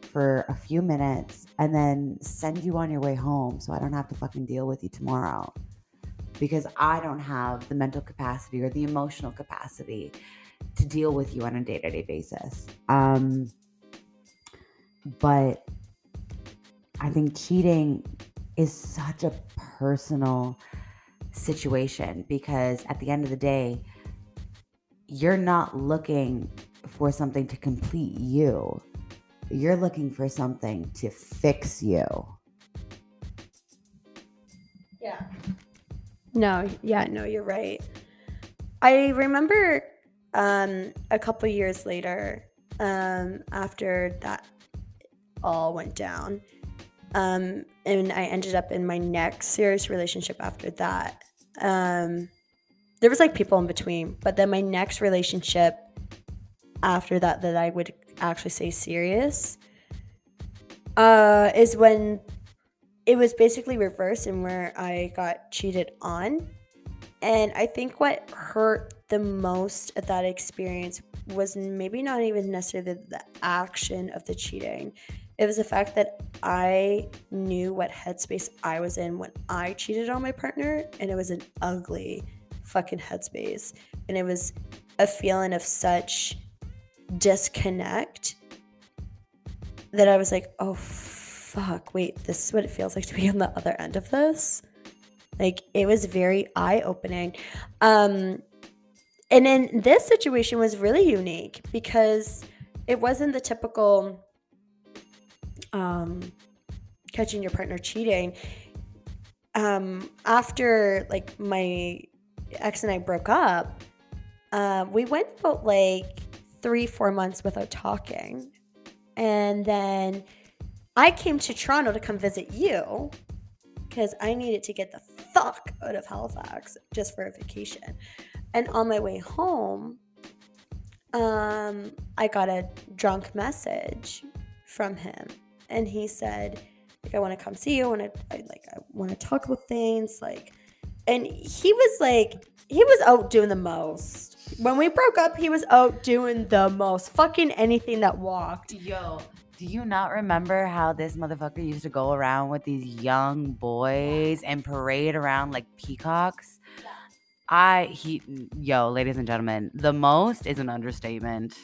for a few minutes and then send you on your way home so I don't have to fucking deal with you tomorrow. Because I don't have the mental capacity or the emotional capacity to deal with you on a day to day basis. Um, but I think cheating is such a personal situation because at the end of the day, you're not looking for something to complete you. You're looking for something to fix you.
Yeah. No, yeah, no, you're right. I remember um, a couple years later, um, after that all went down, um, and I ended up in my next serious relationship after that. Um, there was like people in between, but then my next relationship after that that I would actually say serious uh, is when it was basically reversed and where I got cheated on. And I think what hurt the most at that experience was maybe not even necessarily the, the action of the cheating. It was the fact that I knew what headspace I was in when I cheated on my partner, and it was an ugly, fucking headspace. And it was a feeling of such disconnect that I was like, oh, fuck, wait, this is what it feels like to be on the other end of this. Like, it was very eye opening. Um, and then this situation was really unique because it wasn't the typical um, catching your partner cheating. Um, after like my ex and I broke up, uh, we went about like three, four months without talking. And then I came to Toronto to come visit you because I needed to get the fuck out of Halifax just for a vacation. And on my way home, um, I got a drunk message from him, and he said, "Like I want to come see you. I want to, like, I want to talk about things. Like, and he was like, he was out doing the most. When we broke up, he was out doing the most. Fucking anything that walked.
Yo, do you not remember how this motherfucker used to go around with these young boys and parade around like peacocks? Yeah. I he yo, ladies and gentlemen, the most is an understatement.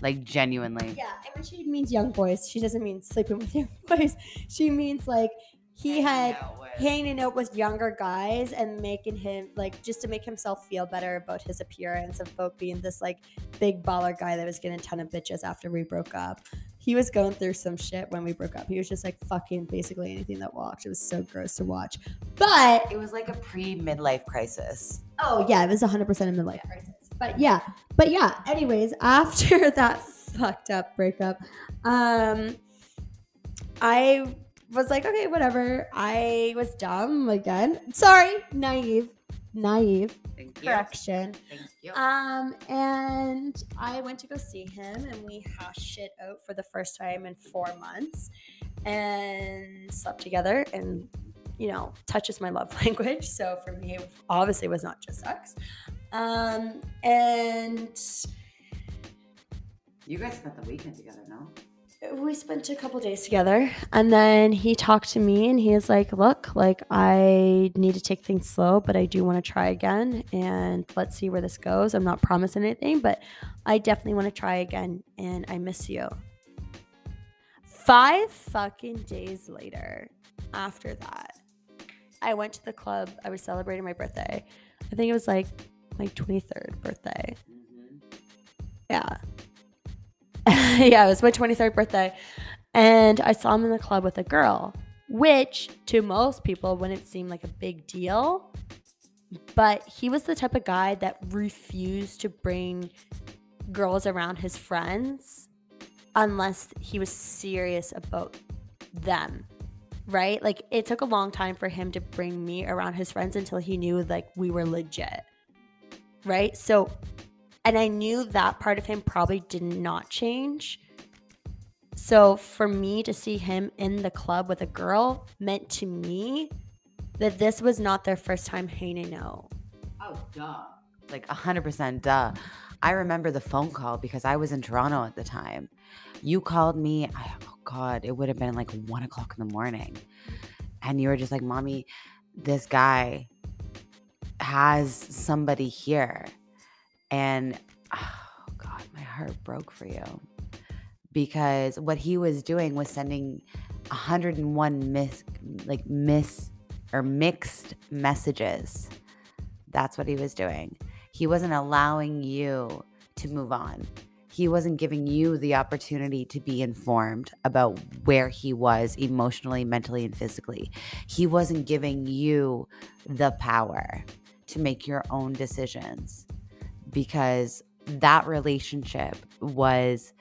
Like genuinely.
Yeah, and when she means young boys, she doesn't mean sleeping with young boys. She means like he had hanging out with younger guys and making him like just to make himself feel better about his appearance of about being this like big baller guy that was getting a ton of bitches after we broke up. He was going through some shit when we broke up. He was just like fucking basically anything that walked. It was so gross to watch. But
it was like a pre midlife crisis.
Oh yeah, it was 100% a midlife crisis. But yeah, but yeah. Anyways, after that fucked up breakup, um, I was like, okay, whatever. I was dumb again. Sorry, naive, naive.
Thank
Correction.
Thank you.
Um, and I went to go see him, and we hashed it out for the first time in four months, and slept together. And you know, touch is my love language. So for me, obviously, it was not just sex. Um, and
You guys spent the weekend together, no?
We spent a couple days together and then he talked to me and he was like look like i need to take things slow but i do want to try again and let's see where this goes. I'm not promising anything but i definitely want to try again and i miss you. Five fucking days later after that i went to the club. I was celebrating my birthday. I think it was like my 23rd birthday. Mm-hmm. yeah yeah, it was my 23rd birthday. And I saw him in the club with a girl, which to most people wouldn't seem like a big deal. But he was the type of guy that refused to bring girls around his friends unless he was serious about them. Right? Like it took a long time for him to bring me around his friends until he knew like we were legit. Right? So and I knew that part of him probably did not change. So for me to see him in the club with a girl meant to me that this was not their first time hanging out.
Oh, duh. Like 100% duh. I remember the phone call because I was in Toronto at the time. You called me, oh God, it would have been like one o'clock in the morning. And you were just like, Mommy, this guy has somebody here. And oh God, my heart broke for you. Because what he was doing was sending 101 miss like miss or mixed messages. That's what he was doing. He wasn't allowing you to move on. He wasn't giving you the opportunity to be informed about where he was emotionally, mentally, and physically. He wasn't giving you the power to make your own decisions because that relationship was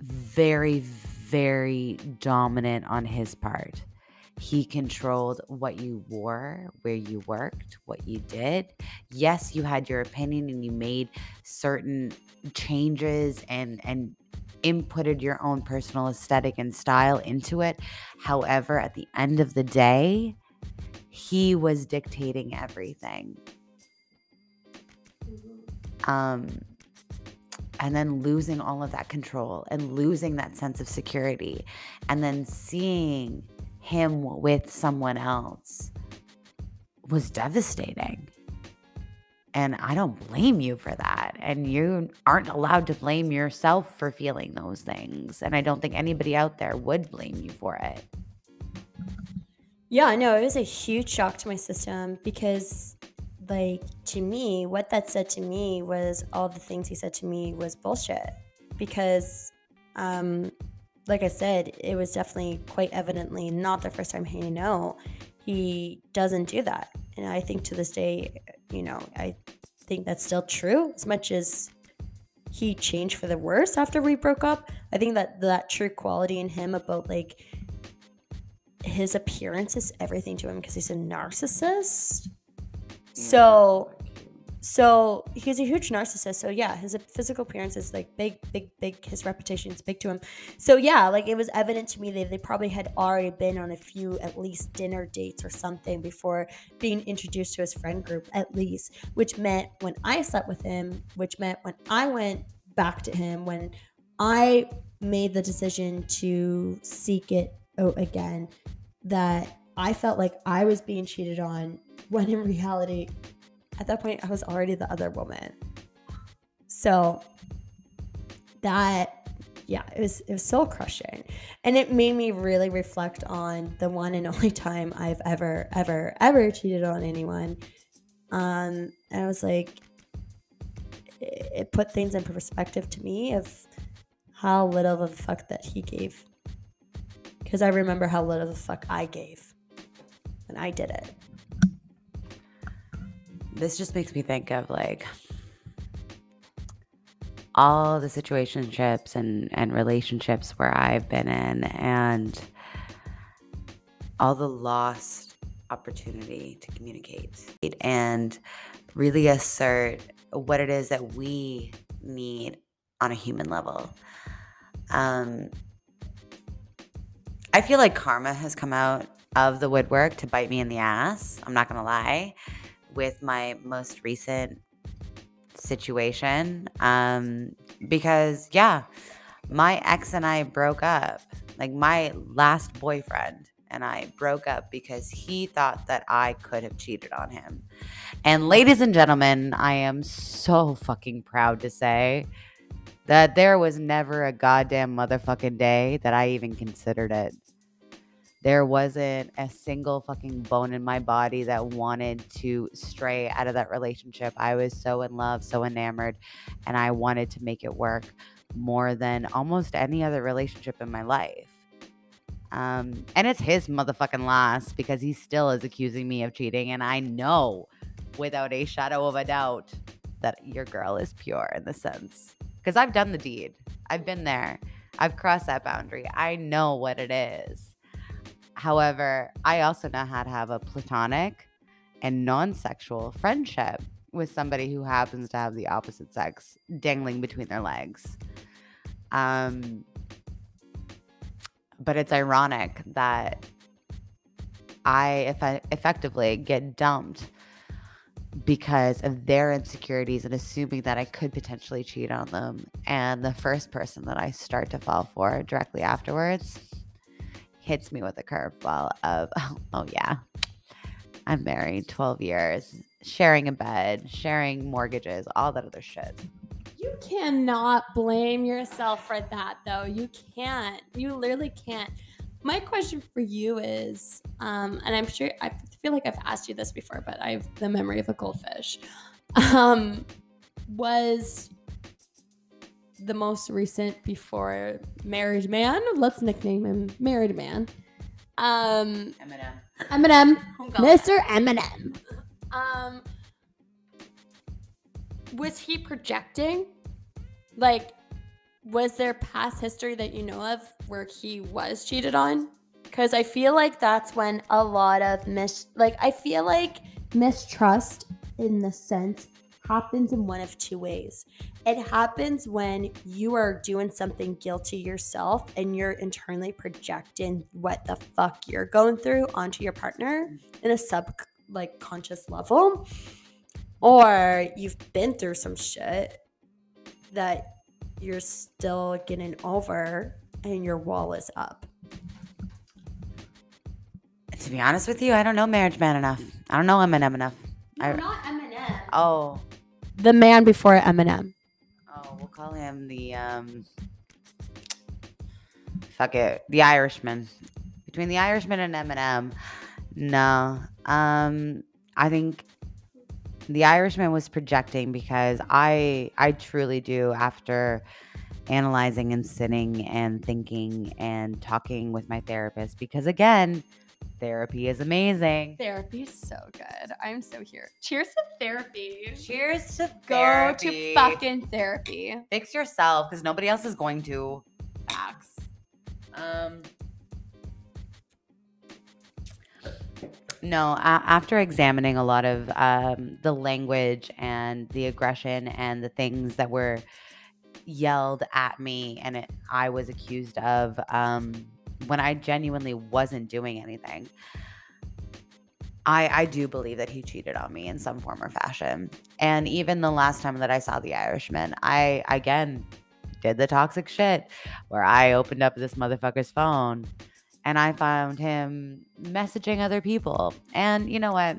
very, very dominant on his part. He controlled what you wore, where you worked, what you did. Yes, you had your opinion and you made certain changes and and inputted your own personal aesthetic and style into it. However, at the end of the day, he was dictating everything. Um, and then losing all of that control and losing that sense of security and then seeing him with someone else was devastating. And I don't blame you for that. And you aren't allowed to blame yourself for feeling those things. And I don't think anybody out there would blame you for it.
Yeah, no, it was a huge shock to my system because like to me, what that said to me was all the things he said to me was bullshit. Because, um, like I said, it was definitely quite evidently not the first time hanging out. he doesn't do that. And I think to this day, you know, I think that's still true. As much as he changed for the worse after we broke up, I think that that true quality in him about like his appearance is everything to him because he's a narcissist. So mm. so he's a huge narcissist. So yeah, his physical appearance is like big, big, big. His reputation is big to him. So yeah, like it was evident to me that they probably had already been on a few at least dinner dates or something before being introduced to his friend group at least, which meant when I slept with him, which meant when I went back to him, when I made the decision to seek it out again, that I felt like I was being cheated on when in reality, at that point, I was already the other woman. So that, yeah, it was it was soul crushing, and it made me really reflect on the one and only time I've ever, ever, ever cheated on anyone. Um, and I was like, it, it put things in perspective to me of how little of a fuck that he gave. Because I remember how little of fuck I gave when I did it
this just makes me think of like all the situationships and and relationships where I've been in and all the lost opportunity to communicate and really assert what it is that we need on a human level. Um, I feel like karma has come out of the woodwork to bite me in the ass. I'm not going to lie with my most recent situation. Um, because yeah, my ex and I broke up. Like my last boyfriend and I broke up because he thought that I could have cheated on him. And ladies and gentlemen, I am so fucking proud to say that there was never a goddamn motherfucking day that I even considered it. There wasn't a single fucking bone in my body that wanted to stray out of that relationship. I was so in love, so enamored, and I wanted to make it work more than almost any other relationship in my life. Um, and it's his motherfucking loss because he still is accusing me of cheating. And I know without a shadow of a doubt that your girl is pure in the sense because I've done the deed, I've been there, I've crossed that boundary, I know what it is. However, I also know how to have a platonic and non sexual friendship with somebody who happens to have the opposite sex dangling between their legs. Um, but it's ironic that I I effectively get dumped because of their insecurities and assuming that I could potentially cheat on them. And the first person that I start to fall for directly afterwards hits me with a curveball of, oh, yeah, I'm married 12 years, sharing a bed, sharing mortgages, all that other shit.
You cannot blame yourself for that, though. You can't. You literally can't. My question for you is, um, and I'm sure I feel like I've asked you this before, but I have the memory of a goldfish. Um, was the most recent before married man? Let's nickname him married man. Um, Eminem. Eminem. Mr. Eminem. Um, was he projecting? Like, was there past history that you know of where he was cheated on? Because I feel like that's when a lot of mis like I feel like mistrust in the sense happens in one of two ways. It happens when you are doing something guilty yourself and you're internally projecting what the fuck you're going through onto your partner in a sub like conscious level. Or you've been through some shit that you're still getting over and your wall is up.
To be honest with you, I don't know Marriage Man enough. I don't know Eminem enough.
No, I, not Eminem.
Oh.
The man before Eminem.
Call him the um fuck it. The Irishman. Between the Irishman and Eminem. No. Um I think the Irishman was projecting because I I truly do after analyzing and sitting and thinking and talking with my therapist because again therapy is amazing.
Therapy is so good. I'm so here. Cheers to therapy.
Cheers to
go to fucking therapy.
Fix yourself because nobody else is going to. Facts. Um no, after examining a lot of um, the language and the aggression and the things that were yelled at me and it, I was accused of um, when I genuinely wasn't doing anything, I, I do believe that he cheated on me in some form or fashion. And even the last time that I saw The Irishman, I again did the toxic shit where I opened up this motherfucker's phone and I found him messaging other people. And you know what?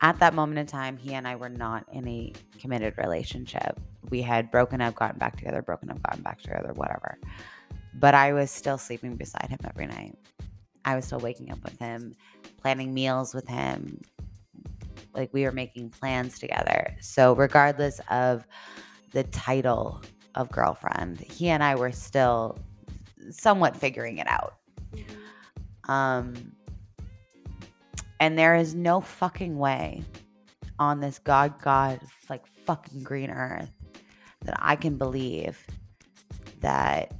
At that moment in time, he and I were not in a committed relationship. We had broken up, gotten back together, broken up, gotten back together, whatever. But I was still sleeping beside him every night. I was still waking up with him, planning meals with him. Like we were making plans together. So, regardless of the title of girlfriend, he and I were still somewhat figuring it out. Mm-hmm. Um, and there is no fucking way on this God, God, like fucking green earth that I can believe that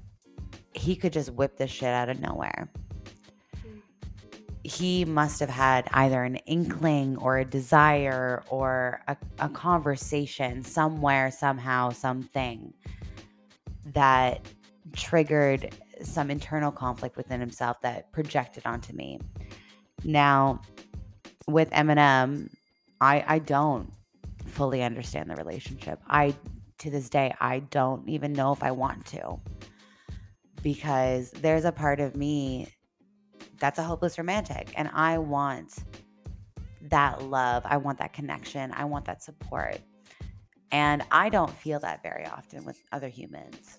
he could just whip this shit out of nowhere. Hmm. He must have had either an inkling or a desire or a, a conversation somewhere, somehow, something that triggered some internal conflict within himself that projected onto me. Now, with Eminem, I I don't fully understand the relationship. I to this day, I don't even know if I want to. Because there's a part of me that's a hopeless romantic, and I want that love. I want that connection. I want that support. And I don't feel that very often with other humans.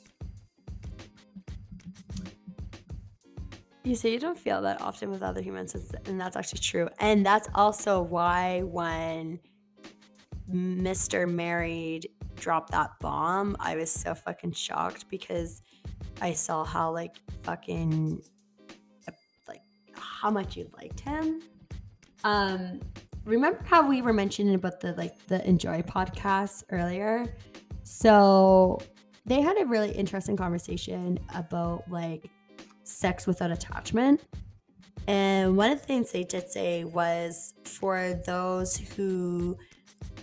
You say you don't feel that often with other humans, and that's actually true. And that's also why when Mr. Married dropped that bomb, I was so fucking shocked because I saw how like fucking like how much you liked him. Um remember how we were mentioning about the like the enjoy podcast earlier? So they had a really interesting conversation about like sex without attachment. And one of the things they did say was for those who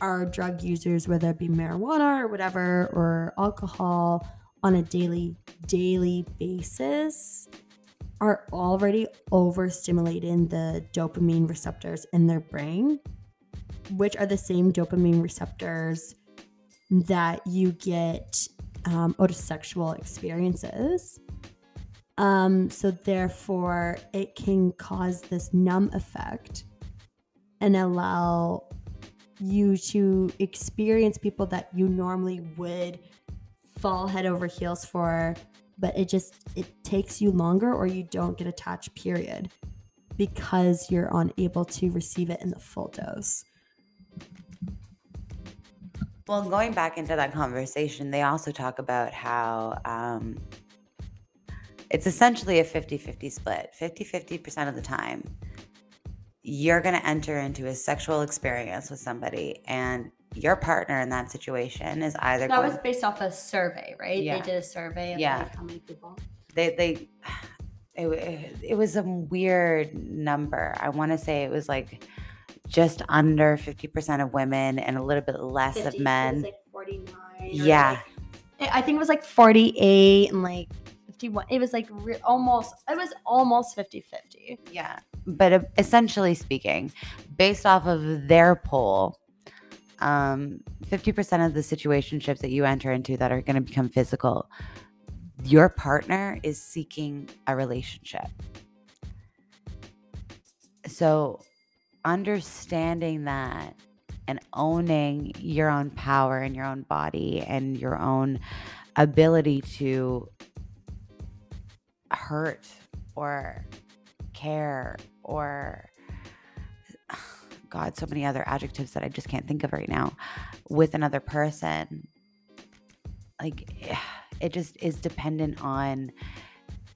are drug users, whether it be marijuana or whatever, or alcohol on a daily, daily basis, are already overstimulating the dopamine receptors in their brain, which are the same dopamine receptors that you get um, out of sexual experiences. Um, so therefore, it can cause this numb effect and allow you to experience people that you normally would fall head over heels for but it just it takes you longer or you don't get attached period because you're unable to receive it in the full dose.
Well going back into that conversation they also talk about how um, it's essentially a 50-50 split. 50-50% of the time you're going to enter into a sexual experience with somebody and your partner in that situation is either
that going, was based off a survey right?
Yeah.
they did a survey of
yeah.
like how many people?
They they it, it was a weird number. I want to say it was like just under 50% of women and a little bit less 50, of men.
like 49
yeah.
like, i think it was like 48 and like 51 it was like re- almost it was almost 50 50
yeah but essentially speaking based off of their poll um 50% of the situationships that you enter into that are going to become physical your partner is seeking a relationship. So understanding that and owning your own power and your own body and your own ability to hurt or care or God, so many other adjectives that I just can't think of right now with another person. Like it just is dependent on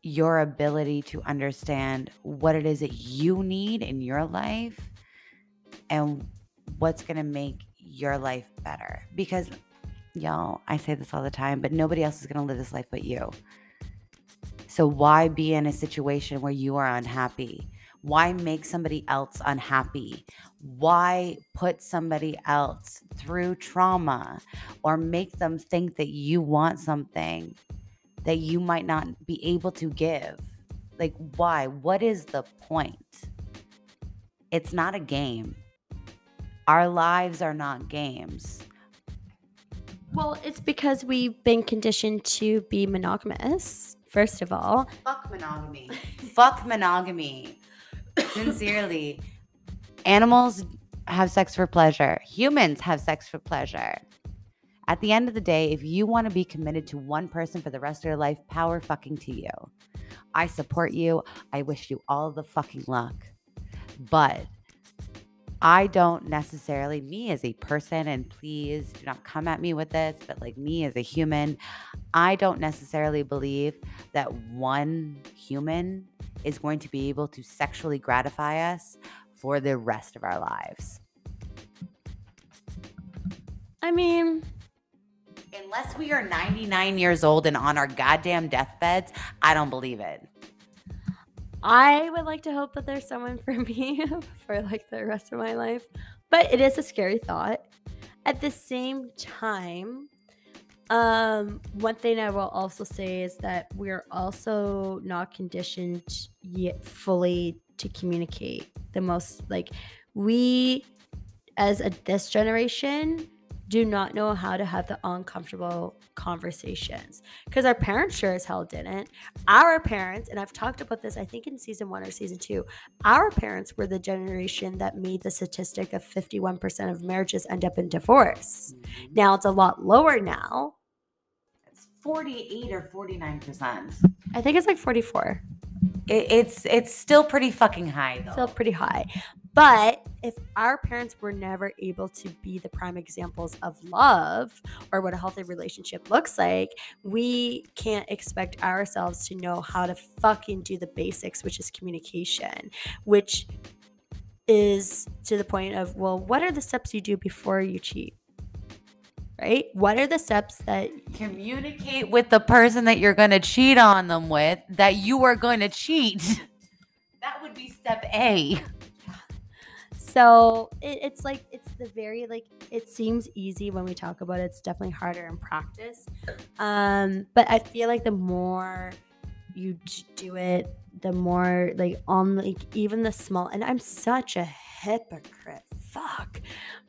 your ability to understand what it is that you need in your life and what's going to make your life better. Because, y'all, I say this all the time, but nobody else is going to live this life but you. So, why be in a situation where you are unhappy? Why make somebody else unhappy? Why put somebody else through trauma or make them think that you want something that you might not be able to give? Like, why? What is the point? It's not a game. Our lives are not games.
Well, it's because we've been conditioned to be monogamous First of all,
fuck monogamy. fuck monogamy. Sincerely. Animals have sex for pleasure. Humans have sex for pleasure. At the end of the day, if you want to be committed to one person for the rest of your life, power fucking to you. I support you. I wish you all the fucking luck. But I don't necessarily, me as a person, and please do not come at me with this, but like me as a human, I don't necessarily believe that one human is going to be able to sexually gratify us for the rest of our lives.
I mean,
unless we are 99 years old and on our goddamn deathbeds, I don't believe it.
I would like to hope that there's someone for me for like the rest of my life, but it is a scary thought. At the same time, um, one thing I will also say is that we're also not conditioned yet fully to communicate. The most like we as a this generation do not know how to have the uncomfortable conversations because our parents sure as hell didn't. Our parents, and I've talked about this, I think in season one or season two, our parents were the generation that made the statistic of 51% of marriages end up in divorce.
Mm-hmm.
Now it's a lot lower now.
It's 48 or 49%.
I think it's like 44.
It, it's it's still pretty fucking high though.
Still pretty high. But if our parents were never able to be the prime examples of love or what a healthy relationship looks like, we can't expect ourselves to know how to fucking do the basics, which is communication, which is to the point of, well, what are the steps you do before you cheat? Right? What are the steps that
communicate with the person that you're going to cheat on them with that you are going to cheat. That would be step A.
So it, it's like it's the very like it seems easy when we talk about it. It's definitely harder in practice. Um, but I feel like the more you do it, the more like on like even the small and I'm such a hypocrite. Fuck.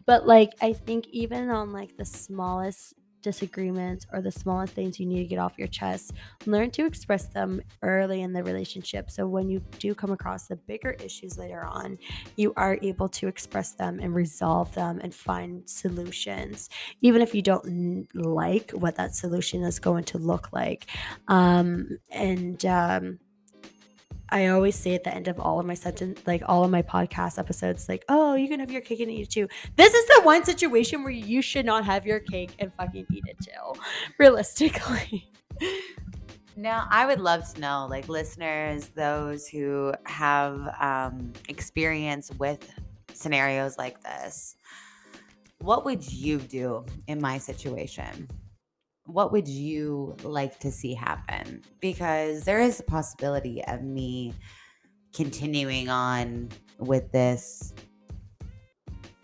But like I think even on like the smallest disagreements or the smallest things you need to get off your chest, learn to express them early in the relationship. So when you do come across the bigger issues later on, you are able to express them and resolve them and find solutions, even if you don't like what that solution is going to look like. Um, and, um, I always say at the end of all of my sentence, like all of my podcast episodes, like, oh, you can have your cake and eat it too. This is the one situation where you should not have your cake and fucking eat it too, realistically.
Now, I would love to know, like listeners, those who have um, experience with scenarios like this, what would you do in my situation? What would you like to see happen? Because there is a possibility of me continuing on with this.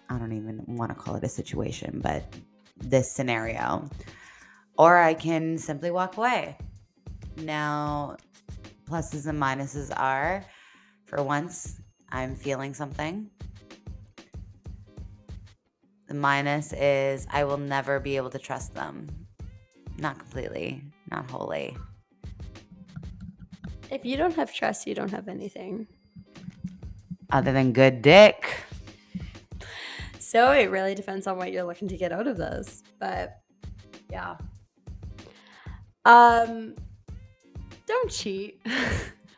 I don't even want to call it a situation, but this scenario. Or I can simply walk away. Now, pluses and minuses are for once, I'm feeling something. The minus is I will never be able to trust them. Not completely, not wholly.
If you don't have trust, you don't have anything.
Other than good dick.
So it really depends on what you're looking to get out of this. But yeah. Um don't cheat.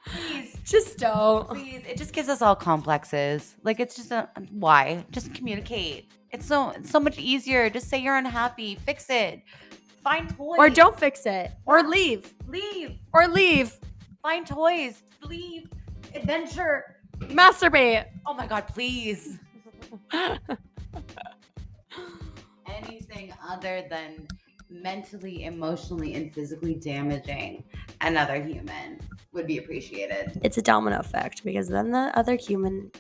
Please,
Just don't.
please. It just gives us all complexes. Like it's just a why? Just communicate. It's so it's so much easier. Just say you're unhappy. Fix it. Find toys.
Or don't fix it. Or leave.
leave.
Or leave.
Find toys. Leave. Adventure.
Masturbate.
Oh my god, please. Anything other than mentally, emotionally, and physically damaging another human would be appreciated.
it's a domino effect because then the other human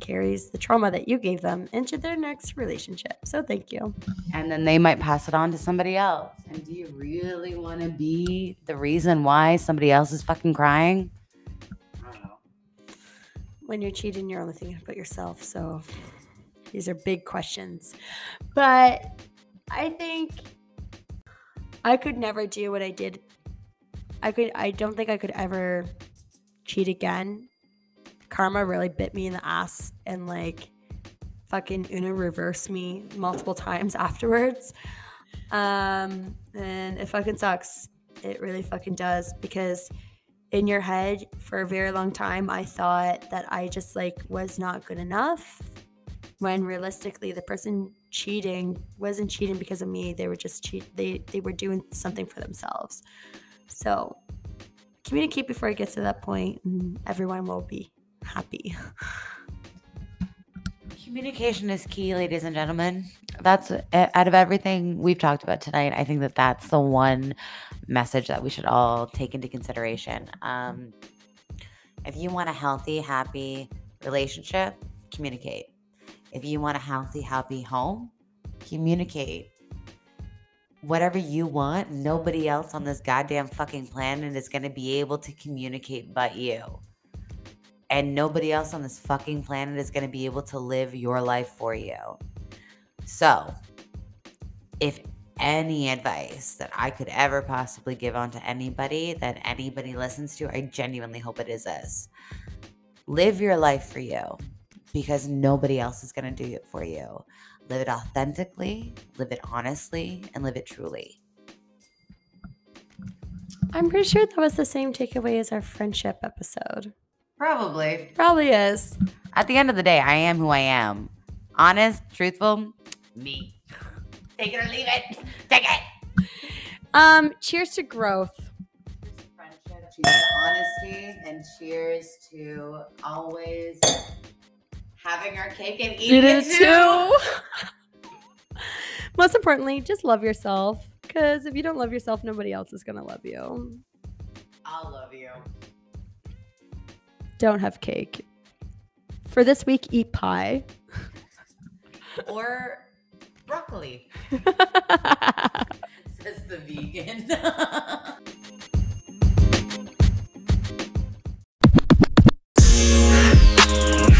carries the trauma that you gave them into their next relationship. So thank you.
And then they might pass it on to somebody else. And do you really want to be the reason why somebody else is fucking crying? I don't know.
When you're cheating, you're only thinking about yourself. So these are big questions. But I think I could never do what I did. I could I don't think I could ever cheat again. Karma really bit me in the ass and like fucking Uno reversed me multiple times afterwards. Um and it fucking sucks. It really fucking does because in your head for a very long time I thought that I just like was not good enough when realistically the person cheating wasn't cheating because of me they were just cheat they they were doing something for themselves so communicate before it gets to that point and everyone will be happy
Communication is key, ladies and gentlemen. That's out of everything we've talked about tonight. I think that that's the one message that we should all take into consideration. Um, if you want a healthy, happy relationship, communicate. If you want a healthy, happy home, communicate. Whatever you want, nobody else on this goddamn fucking planet is going to be able to communicate but you and nobody else on this fucking planet is going to be able to live your life for you. So, if any advice that I could ever possibly give on to anybody that anybody listens to, I genuinely hope it is this. Live your life for you because nobody else is going to do it for you. Live it authentically, live it honestly, and live it truly.
I'm pretty sure that was the same takeaway as our friendship episode.
Probably.
Probably is.
At the end of the day, I am who I am. Honest, truthful, me. Take it or leave it. Take it.
Um, cheers to growth.
Cheers to friendship, cheers to honesty, and cheers to always having our cake and eating it too.
Most importantly, just love yourself. Because if you don't love yourself, nobody else is going to love you.
I'll love you.
Don't have cake. For this week, eat pie.
or broccoli, says the vegan.